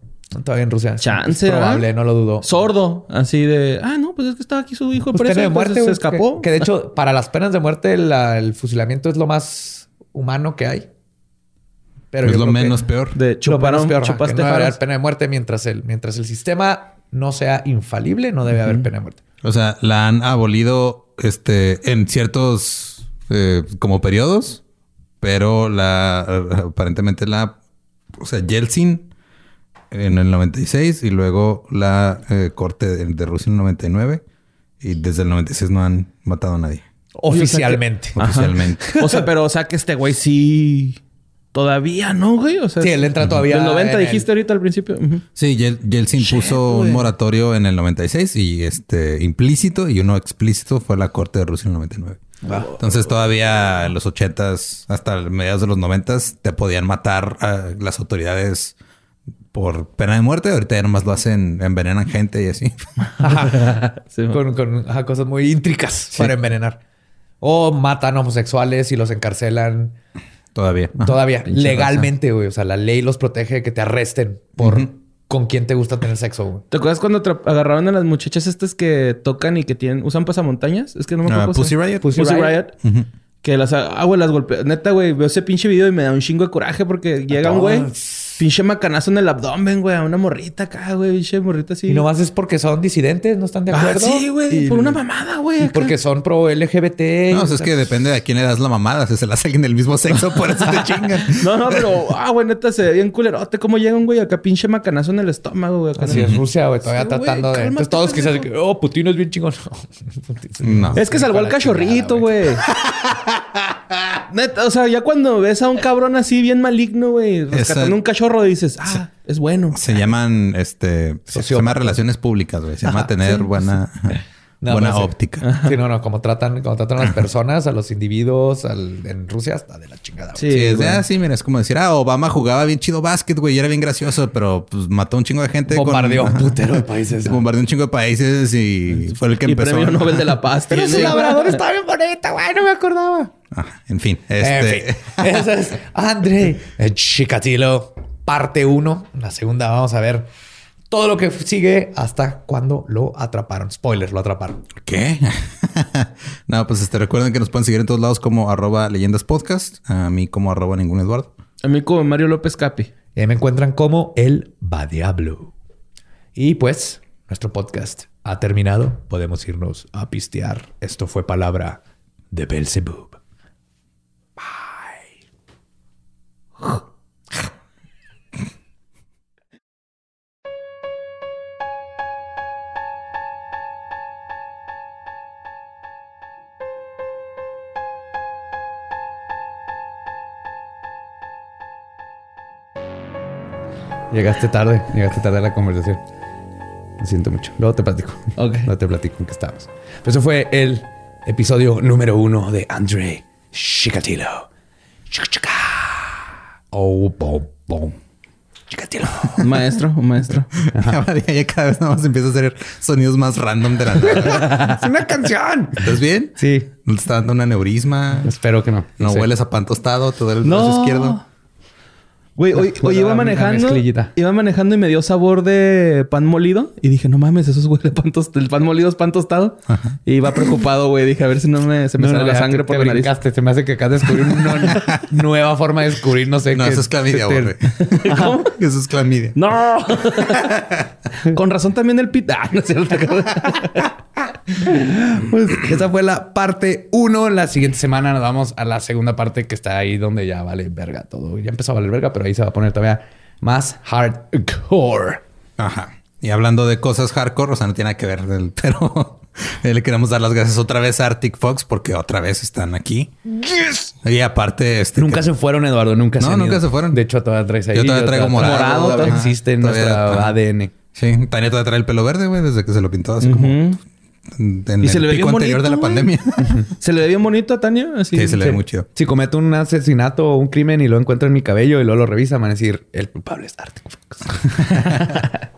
Todavía en Rusia.
Chance,
Es probable,
¿verdad?
no lo dudo.
Sordo. Así de... Ah, no, pues es que estaba aquí su hijo
Pues
preso.
pena de muerte,
se escapó.
Que, que de hecho, para las penas de muerte, la- el fusilamiento es lo más humano que hay. Pero
es
yo
lo
creo que
menos peor.
De
lo
chuparon,
menos peor,
chupaste
no debe haber pena de muerte mientras el, mientras el sistema no sea infalible, no debe haber pena de muerte.
O sea, la han abolido este, en ciertos eh, como periodos, pero la aparentemente la, o sea, Yeltsin en el 96 y luego la eh, corte de, de Rusia en el 99 y desde el 96 no han matado a nadie
Oficialmente.
oficialmente.
O sea, pero o sea que este güey sí... Todavía no, güey. O sea,
Sí, él entra todavía.
Del 90
en el-
dijiste ahorita al principio.
Sí, Yel- Yeltsin puso un moratorio en el 96 y este implícito y uno explícito fue la corte de Rusia en el 99. Entonces todavía en los ochentas hasta mediados de los noventas te podían matar a las autoridades por pena de muerte. Ahorita ya nomás lo hacen, envenenan gente y así. <laughs>
Sí,
con, con, ajá, cosas muy intricas para envenenar. O matan homosexuales y los encarcelan
Todavía.
Todavía legalmente, güey. O sea, la ley los protege de que te arresten por. Con quién te gusta tener sexo, güey.
¿Te acuerdas cuando agarraron a las muchachas estas que tocan y que tienen usan pasamontañas? Es que no me acuerdo.
Ah,
cómo se-
Pussy Riot.
Pussy,
Pussy
Riot. Que las ah, güey, las golpeé. Neta, güey, veo ese pinche video y me da un chingo de coraje porque llega un güey, pinche macanazo en el abdomen, güey, a una morrita acá, güey, pinche morrita así.
Y nomás es porque son disidentes, no están de
Ah,
acuerdo.
sí, güey,
Y-
por una mamada, güey.
Y
acá.
porque son pro LGBT.
No, o sea,
o
es que depende de a quién le das la mamada. Si se la alguien del mismo sexo, por eso te <laughs> chingan.
No, no, pero, ah, güey, neta, se ve bien culerote. ¿Cómo llega un güey acá, pinche macanazo en el estómago, güey? acá
Así es Rusia, güey, todavía
Sí, güey,
tratando de.
cálmate,
Entonces todos quizás, oh, Putin es bien chingón. <laughs>
No.
Es que salvó al cachorrito, güey. <laughs> Neta, o sea, ya cuando ves a un cabrón así bien maligno, güey, rescatando
Esa-
un cachorro, dices, ah, es bueno.
Se llaman, este, se llama relaciones públicas, güey. Se llama tener buena,
No,
buena
sí.
óptica.
Sí, no, no, como tratan, como tratan a las personas, a los individuos, al- en Rusia está de la chingada. güey.
Sí,
Sí, es, ah, sí, mira, es como decir, ah, Obama jugaba bien chido básquet, güey, y era bien gracioso, pero pues mató un chingo de gente. con-
Bombardeó un putero de países.
Bombardeó un chingo de países y fue el que
Y
empezó.
premio Nobel de la Paz. <laughs>
Pero
güey.
labrador está <laughs> bien bonita, güey, no me acordaba.
Ah, en fin,
En
este.
fin, <laughs> esa es André Chikatilo, parte 1. La segunda vamos a ver todo lo que sigue hasta cuando lo atraparon. Spoilers, lo atraparon.
¿Qué? <laughs> no, pues este, recuerden que nos pueden seguir en todos lados como arroba leyendas podcast. A mí como arroba ningún Eduardo.
A mí como Mario López Capi.
Y ahí me encuentran como el Badiablo. Y pues, nuestro podcast ha terminado. Podemos irnos a pistear. Esto fue palabra de Belzebub. Llegaste tarde, llegaste tarde a la conversación. Lo siento mucho. Luego te platico.
Ok.
Luego te platico en qué estamos. Pero eso fue el episodio número uno de Andre Chikatilo. Chica, chica. Oh, bom, bom. Chikatilo.
Un maestro, un maestro. <laughs>
Ya, ya cada vez nada más empieza a hacer sonidos más random de la nada. <laughs>
¡Es una canción!
¿Estás bien?
Sí.
¿No te está dando un aneurisma?
Espero que no.
¿No
Sí.
hueles a pan tostado? ¿Te duele el brazo izquierdo?
Güey, hoy, hoy iba manejando. Iba manejando y me dio sabor de pan molido. Y dije, no mames, eso es huele a pan tostado. El pan molido es pan tostado. Y iba preocupado, güey. Dije, a ver si no me, se me
No,
sale
no,
la sangre
te-
por
te
la nariz.
brincaste. Se me hace que acá descubrir una <laughs> nueva forma de descubrir, no sé
No,
qué.
eso es clamidia,
te-
güey. <laughs> Eso es clamidia.
¡No! <laughs> Con razón también el pit. Ah, no es cierto.
Pues esa fue la parte uno. La siguiente semana nos vamos a la segunda parte que está ahí donde ya vale verga todo. Ya empezó a valer verga, pero ahí se va a poner todavía más hardcore.
Ajá. Y hablando de cosas hardcore, o sea, no tiene nada que ver, del- <laughs> pero eh, le queremos dar las gracias otra vez a Arctic Fox porque otra vez están aquí. Y aparte, este.
Nunca
que-
se fueron, Eduardo. Nunca
No,
se
nunca
ido.
se fueron.
De hecho, todavía traes ahí.
Yo todavía traigo morado,
todavía
ajá.
existe en
Todavía,
nuestra
ajá.
ADN.
Sí, Tania todavía trae el pelo verde, güey, desde que se lo pintó así como en
Y
el
se le ve
pico
bien
anterior de la
bonito,
pandemia. <laughs>
Se le ve bien bonito a Tania. Así.
Sí, se le ve muy chido.
Si cometo un asesinato o un crimen y lo encuentro en mi cabello y luego lo revisan, van a decir, el culpable es Arctic Fox. <laughs>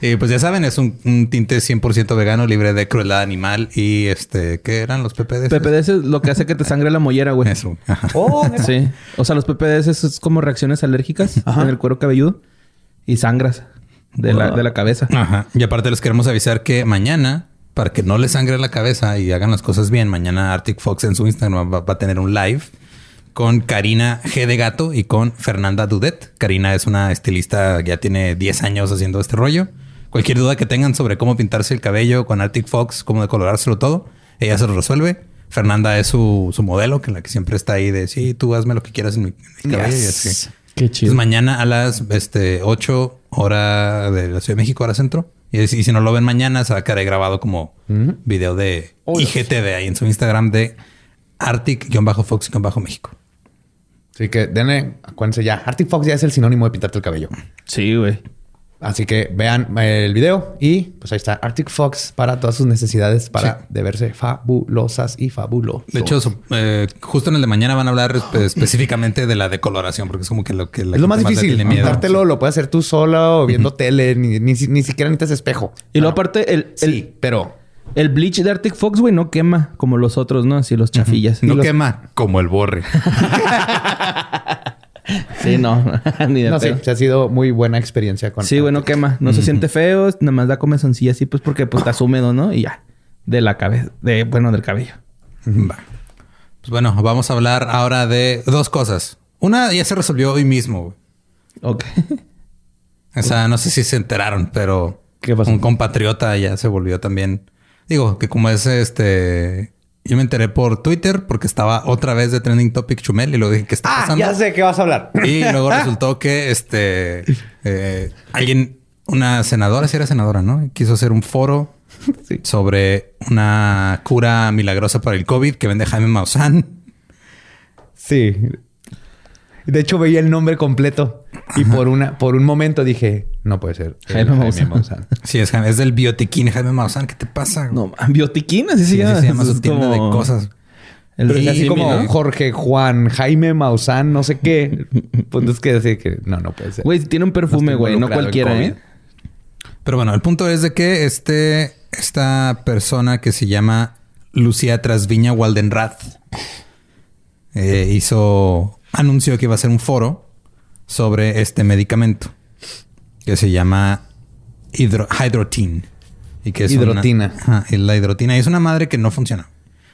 Y pues ya saben, es un, un tinte 100% vegano, libre de crueldad animal. Y este, ¿qué eran los PPDs?
PPDS es lo que hace que te sangre la mollera, güey.
Eso.
Oh,
Sí. O sea, los PPDS es como reacciones alérgicas en el cuero cabelludo y sangras de la, de la cabeza.
Ajá. Y aparte les queremos avisar que mañana, para que no les sangre la cabeza y hagan las cosas bien, mañana Arctic Fox en su Instagram va, va a tener un live con Karina G de Gato y con Fernanda Dudet. Karina es una estilista, ya tiene 10 años haciendo este rollo. Cualquier duda que tengan sobre cómo pintarse el cabello con Arctic Fox, cómo decolorárselo todo, ella se lo resuelve. Fernanda es su, su modelo, que la que siempre está ahí de sí, tú hazme lo que quieras en mi, en mi cabello y así.
Qué
Entonces, mañana a las este, 8 hora de la Ciudad de México, hora centro. Y, si no lo ven mañana, se va a quedar ahí grabado como video de IGTV ahí en su Instagram de Arctic-Fox-México.
Así que denle, acuérdense ya. Arctic Fox ya es el sinónimo de pintarte el cabello.
Sí, güey.
Así que vean eh, el video y pues ahí está Arctic Fox para todas sus necesidades para
Sí.
de verse fabulosas y fabulosos.
De hecho, eh, justo en el de mañana van a hablar espe- específicamente de la decoloración, porque es como que lo que la
es lo más difícil.
miedo.
Dártelo lo puedes hacer tú solo o viendo tele, ni, ni, ni siquiera necesitas espejo.
Y luego aparte, el, el,
Sí, pero
el bleach de Arctic Fox, güey, no quema como los otros, ¿no? Así los chafillas.
No
los-
quema como el borre. <laughs> <laughs>
Sí, no. <laughs> Ni de
no
pedo.
sí, ha sido muy buena experiencia con
Sí, güey, no quema. No se siente feo. Nada más da comezoncilla así, pues porque pues estás húmedo, ¿no? Y ya. De la cabeza. De, bueno, del cabello.
Va. Pues bueno, vamos a hablar ahora de dos cosas. Una ya se resolvió hoy mismo. güey.
Ok.
O sea, no sé si se enteraron, pero
¿Qué pasó?
un compatriota ya se volvió también. Digo, que como es este. Yo me enteré por Twitter porque estaba otra vez de trending topic Chumel y lo dije que está
Ah,
pasando.
ya sé qué vas a hablar.
Y luego <laughs> resultó que este eh, alguien, una senadora, si era senadora, ¿no? Quiso hacer un foro <laughs>
Sí.
sobre una cura milagrosa para el COVID que vende Jaime Maussan.
Sí. De hecho, veía el nombre completo y por una, por un momento dije, no puede ser.
Jaime Maussan. <laughs>
Sí, es, Jaime- es del biotiquín Jaime Maussan. ¿Qué te pasa?
No, biotiquín, así se
Sí,
llama.
así se llama
Es
su tienda de
como
cosas.
El
Pero es así como
¿no?
Jorge Juan, Jaime Maussan, no sé qué. <laughs> Pues es que decir que no, no puede ser.
Güey, tiene un perfume, güey. No cualquiera. ¿eh?
Pero bueno, el punto es de que este, esta persona que se llama Lucía Trasviña Waldenrath eh, hizo, anunció que iba a hacer un foro sobre este medicamento que se llama hidro, hydrotin. Y que es una-
Hidrotina.
Ajá, y la hidrotina. Y es una madre que no funciona.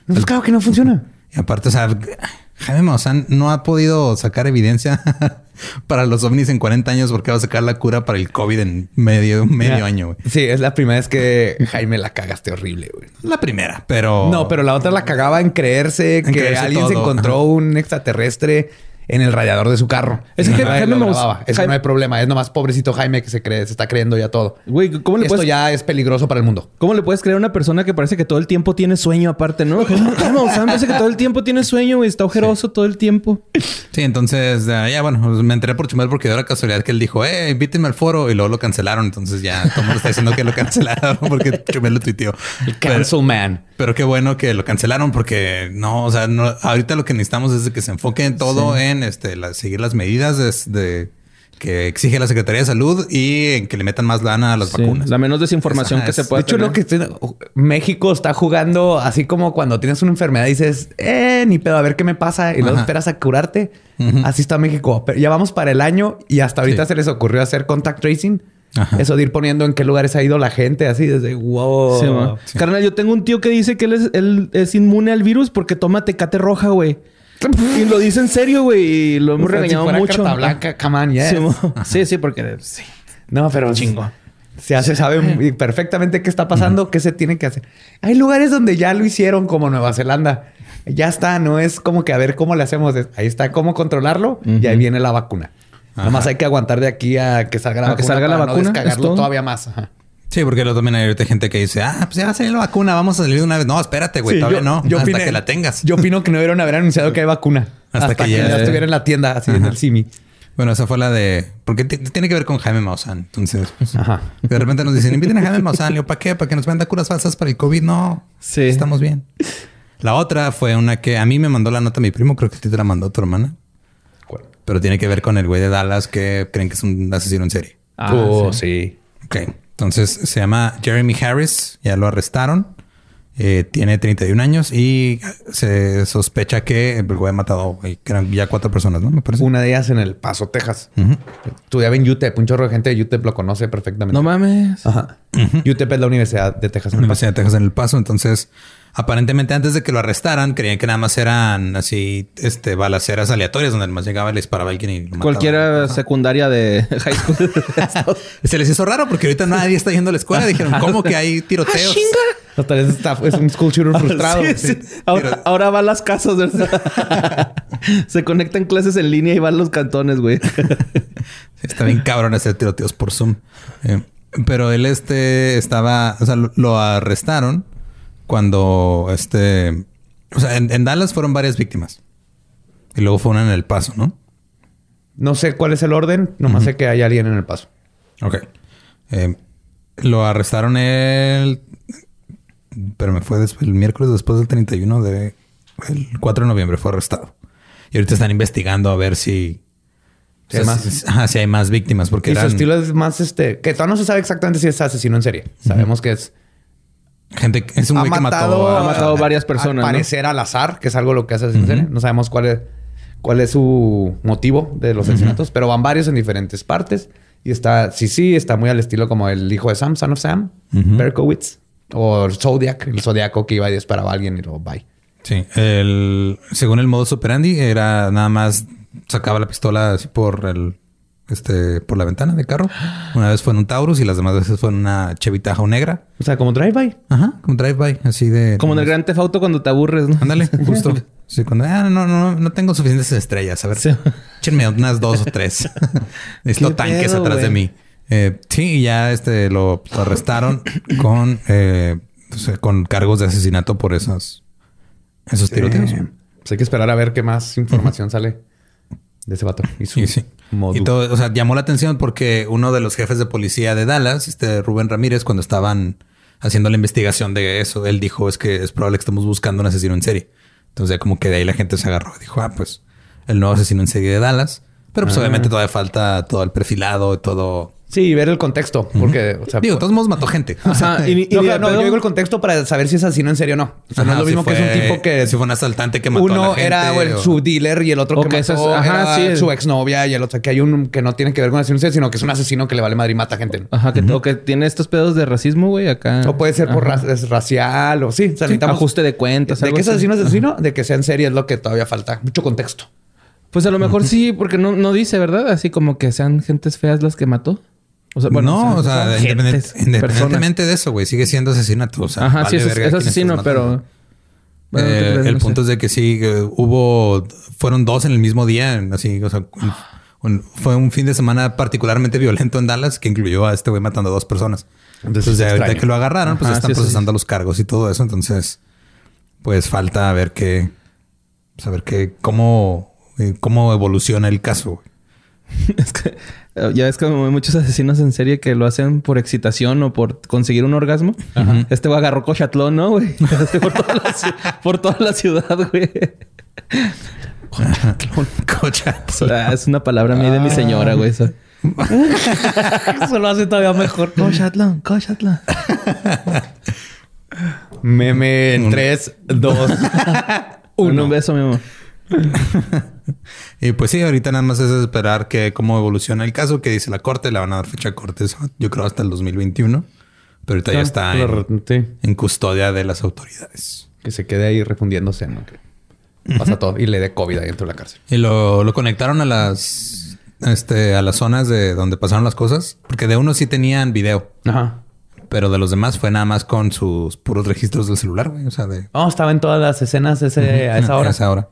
Pues claro que no funciona.
Y aparte, o sea, Jaime Maussan no ha podido sacar evidencia <laughs> para los ovnis en 40 años porque va a sacar la cura para el COVID en medio, medio
Mira,
año.
Sí, es la primera vez que Jaime la cagaste horrible, güey.
La primera, pero...
No, pero la otra la cagaba en creerse que
creerse
alguien se encontró
ajá.
un extraterrestre en el radiador de su carro.
Es que
Y nadie
Jaime
grababa. Eso
Jaime-
no hay problema. Es nomás pobrecito Jaime que se cree, se está creyendo ya todo.
Güey, ¿cómo le,
Esto
puedes,
ya es peligroso para el mundo.
¿cómo le puedes creer a una persona que parece que todo el tiempo tiene sueño aparte, no? Jaime Maussan parece que todo el tiempo tiene sueño, güey. Está ojeroso todo el tiempo.
Sí, entonces ya bueno, pues, me enteré por Chumel porque dio la casualidad que él dijo, eh, invítenme al foro y luego lo cancelaron. Entonces ya todo el mundo está diciendo que lo cancelaron <laughs> porque Chumel lo tuiteó. Pero,
Cancel man.
pero qué bueno que lo cancelaron porque no, o sea, no, ahorita lo que necesitamos es que se enfoque en todo en este, la- seguir las medidas de, de- que exige la Secretaría de Salud y en que le metan más lana a las
Sí,
vacunas.
La menos desinformación
Esa
que se
es-
pueda
De hecho,
tener.
lo que estoy- México está jugando así como cuando tienes una enfermedad y dices, eh, ni pedo, a ver qué me pasa. Y luego
Ajá.
esperas a curarte. Así está México. Pero ya vamos para el año y hasta ahorita
Sí.
se les ocurrió hacer contact tracing.
Ajá.
Eso de ir poniendo en qué lugares ha ido la gente, así desde wow.
Sí. Carnal, yo tengo un tío que dice que él es, él es inmune al virus porque toma tecate roja, güey. Y lo dice en serio, güey. Y lo hemos
O sea,
regañado
si fuera
mucho.
carta blanca, come on, yes.
Sí, sí, porque sí.
No, pero
Chingo.
Se sabe muy perfectamente qué está pasando, qué se tiene que hacer. Hay lugares donde ya lo hicieron, como Nueva Zelanda. Ya está, no es como que a ver cómo le hacemos. Ahí está cómo controlarlo y ahí viene la vacuna. Nomás hay que aguantar de aquí a que salga la
A que
vacuna.
salga la vacuna,
No
¿es
descargarlo
todo?
todavía más. Ajá.
Sí, porque luego también hay gente que dice, ah, pues ya va a salir la vacuna, vamos a salir de una vez. No, espérate, güey,
Sí,
todavía
yo-
no.
yo
hasta que la tengas.
Yo opino que no debieron haber anunciado que hay vacuna.
Hasta
Hasta,
que
que,
ya-
ya estuviera en la tienda, así en el Simi.
Bueno, esa fue la de... Porque tiene que ver con Jaime Maussan. Entonces, pues,
Ajá.
de repente nos dicen, inviten a Jaime Maussan. Yo, ¿para qué? ¿Para que nos venda curas falsas para el COVID? No.
Sí.
Estamos bien. La otra fue una que a mí me mandó la nota mi primo. Creo que a ti te la mandó tu hermana. Pero tiene que ver con el güey de Dallas que creen que es un asesino en serie.
Ah,
oh,
sí.
sí.
Ok. Entonces se llama Jeremy Harris. Ya lo arrestaron. Eh, tiene 31 años y se sospecha que el güey ha matado que eran ya cuatro personas, ¿no? Me parece.
Una de ellas en El Paso, Texas.
Ujú.
Estudiaba en UTEP. Un chorro de gente de UTEP lo conoce perfectamente.
No mames.
Ajá. UTEP es la Universidad de Texas. en El Paso.
Universidad de Texas en El Paso. Entonces, aparentemente antes de que lo arrestaran, creían que nada más eran así, este, balaceras aleatorias donde más llegaba y le disparaba a alguien y lo.
Cualquiera secundaria de <laughs> high school. <laughs>
Se les hizo raro porque ahorita nadie está yendo a la escuela. Dijeron, ¿cómo que hay tiroteos?
Tal vez está- es un school shooter <laughs> frustrado.
Sí, sí. Ahora, ahora va a las casas. Se conectan clases en línea y van los cantones, güey.
Está bien cabrón hacer tiroteos por Zoom. Eh, pero él este estaba, o sea, lo, lo arrestaron cuando este, o sea, en, en Dallas fueron varias víctimas. Y luego fue una en El Paso, ¿no?
No sé cuál es el orden, nomás sé que hay alguien en el paso.
Ok. Eh, lo arrestaron el... Pero me fue después, el miércoles después del 31 de... El 4 de noviembre fue arrestado. Y ahorita están investigando a ver si...
Si hay
o sea,
más.
si- ajá, si hay más víctimas. Porque
Y su
eran
estilo es más este, que todavía no se sabe exactamente si es asesino en serie. Sabemos que es
gente... Es un
ha
güey que
matado,
mató... a-
ha matado varias personas,
Al al azar, que es algo lo que hace en serie. No sabemos cuál es, cuál es su motivo de los asesinatos, pero van varios en diferentes partes. Y está, sí, sí, está muy al estilo como el hijo de Sam, Son of Sam, Berkowitz, o Zodiac, el zodiaco que iba y disparaba a alguien y lo bye.
Sí, el, según el modus operandi era nada más sacaba la pistola así por el este por la ventana de carro. Una vez fue en un Taurus y las demás veces fue en una Chevy Tahoe negra.
O sea, como drive-by.
Ajá, como drive-by, así de
Como en el Gran Tefauto cuando te aburres, ¿no?
Ándale, <laughs> justo. Sí, cuando ah, no, no, no tengo suficientes estrellas. A ver,
Sí.
échenme unas dos o tres. <laughs> <laughs> Necesito
¿Qué
tanques
pedo,
atrás de mí. Eh, sí, y ya este lo, lo arrestaron <coughs> con, eh, con cargos de asesinato por esos, esos tiroteos.
Pues hay que esperar a ver qué más información sale de ese vato. Y su
sí.
modu.
Y todo, o sea, llamó la atención porque uno de los jefes de policía de Dallas, este Rubén Ramírez, cuando estaban haciendo la investigación de eso, él dijo es que es probable que estemos buscando un asesino en serie. Entonces ya como que de ahí la gente se agarró y dijo, ah, pues el nuevo asesino en serie de Dallas. Pero pues obviamente todavía falta todo el perfilado y todo.
Sí, ver el contexto. Porque, o sea,
Digo, de todos modos mató gente. <laughs> O sea,
y, y
no,
pedo-
yo digo el contexto para saber si es asesino en serio o no. O sea, no es lo mismo
si
que es un tipo que
Si fue un asaltante que mató a
uno
la gente.
era el- su dealer y el otro que
que
mató
es- ajá, sí.
su exnovia y el otro que hay un que no tiene que ver con asesino sino que es un asesino que le vale madre y mata gente.
Ajá, que, o que tiene estos pedos de racismo, güey, acá.
O puede ser por ra- es racial o sí. O sea,
Sí,
necesitamos-
ajuste de cuentas.
De que es asesino es asesino, de que sea en serie es lo que todavía falta. Mucho contexto.
Pues a lo mejor sí, porque no, no dice, ¿verdad? Así como que sean gentes feas las que mató. O sea, bueno,
no, o sea,
gentes,
independientemente de eso, güey, sigue siendo asesinato. O sea,
Ajá,
vale
sí, es, asesino, pero... Bueno,
Eh, el
No
punto
sé.
es de que sí, eh, hubo, fueron dos en el mismo día, así, o sea, un- un- fue un fin de semana particularmente violento en Dallas que incluyó a este güey matando a dos personas. Entonces,
es
de que lo agarraron, pues están
sí, sí,
procesando los cargos y todo eso. Entonces, pues falta ver qué, saber qué, cómo, cómo evoluciona el caso. <laughs>
Es que eh, ya ves como hay muchos asesinos en serie que lo hacen por excitación o por conseguir un orgasmo. Este güey agarró cochatlón, ¿no, güey? <laughs> Este por, toda la, ci- por toda la ciudad, güey.
Cochatlón. <laughs>
Ah, es una palabra mía de mi señora, güey. Eso.
Eso lo hace todavía mejor.
Cochatlón, cochatlón.
Meme en 3, 2.
Un, un beso, mi amor. <laughs>
Y pues sí, ahorita nada más es esperar que cómo evoluciona el caso, que dice la corte, le van a dar fecha corte, yo creo hasta el 2021. Pero ahorita ya está en,
Sí.
en custodia de las autoridades.
Que se quede ahí refundiéndose, ¿no? Que pasa todo y le dé COVID ahí dentro de la cárcel.
Y lo, lo conectaron a las este, a las zonas de donde pasaron las cosas, porque de uno sí tenían video,
Ajá.
pero de los demás fue nada más con sus puros registros del celular, güey. O sea, de
Oh, estaba en todas las escenas ese, a esa hora.
A esa hora.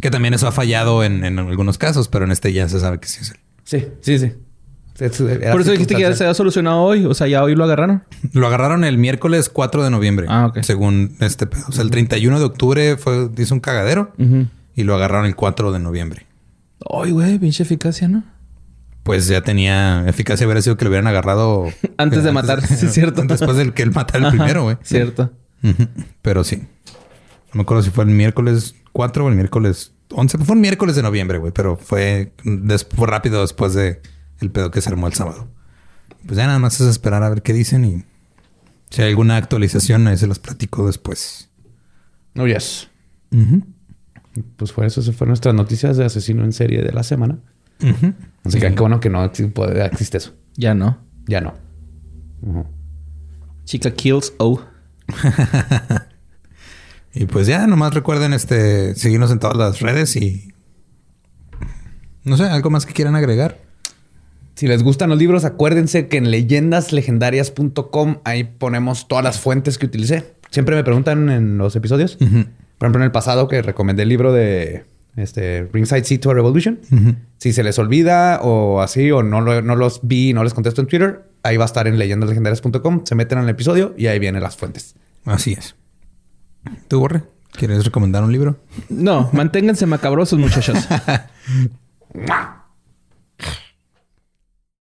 Que también eso ha fallado en, en algunos casos, pero en este ya se sabe que sí es él.
Sí, sí, sí. Era
Por eso dijiste que ya se había solucionado hoy. O sea, ya hoy lo agarraron.
Lo agarraron el miércoles 4 de noviembre.
Ah, ok.
Según este pedo. O sea, el 31 de octubre fue, hizo un cagadero y lo agarraron el 4 de noviembre.
Ay, güey, pinche eficacia, ¿no?
Pues ya tenía eficacia, hubiera sido que lo hubieran agarrado
Antes de matar, sí, es cierto. <laughs>
Después del que él matara el
Ajá,
primero, güey.
Cierto.
Pero sí. No me acuerdo si fue el miércoles 4 o el miércoles 11. Fue un miércoles de noviembre, güey. Pero fue, fue rápido después de el pedo que se armó el sábado. Pues ya nada más es esperar a ver qué dicen y si hay alguna actualización, ahí se las platico después.
Oh, yes. Pues por eso se fueron nuestras noticias de asesino en serie de la semana. Así que qué bueno que no existe eso.
Ya no.
Ya no.
Chica kills O. <laughs>
Y pues ya, nomás recuerden este seguirnos en todas las redes y no sé, algo más que quieran agregar.
Si les gustan los libros, acuérdense que en leyendaslegendarias.com ahí ponemos todas las fuentes que utilicé. Siempre me preguntan en los episodios. Por ejemplo, en el pasado que recomendé el libro de este, Ringside Sea to a Revolution. Si se les olvida o así, o no, lo- no los vi y no les contesto en Twitter, ahí va a estar en leyendaslegendarias.com. Se meten en el episodio y ahí vienen las fuentes.
Así es. ¿Tú, Borre? ¿Quieres recomendar un libro?
No, manténganse macabrosos, muchachos. <laughs>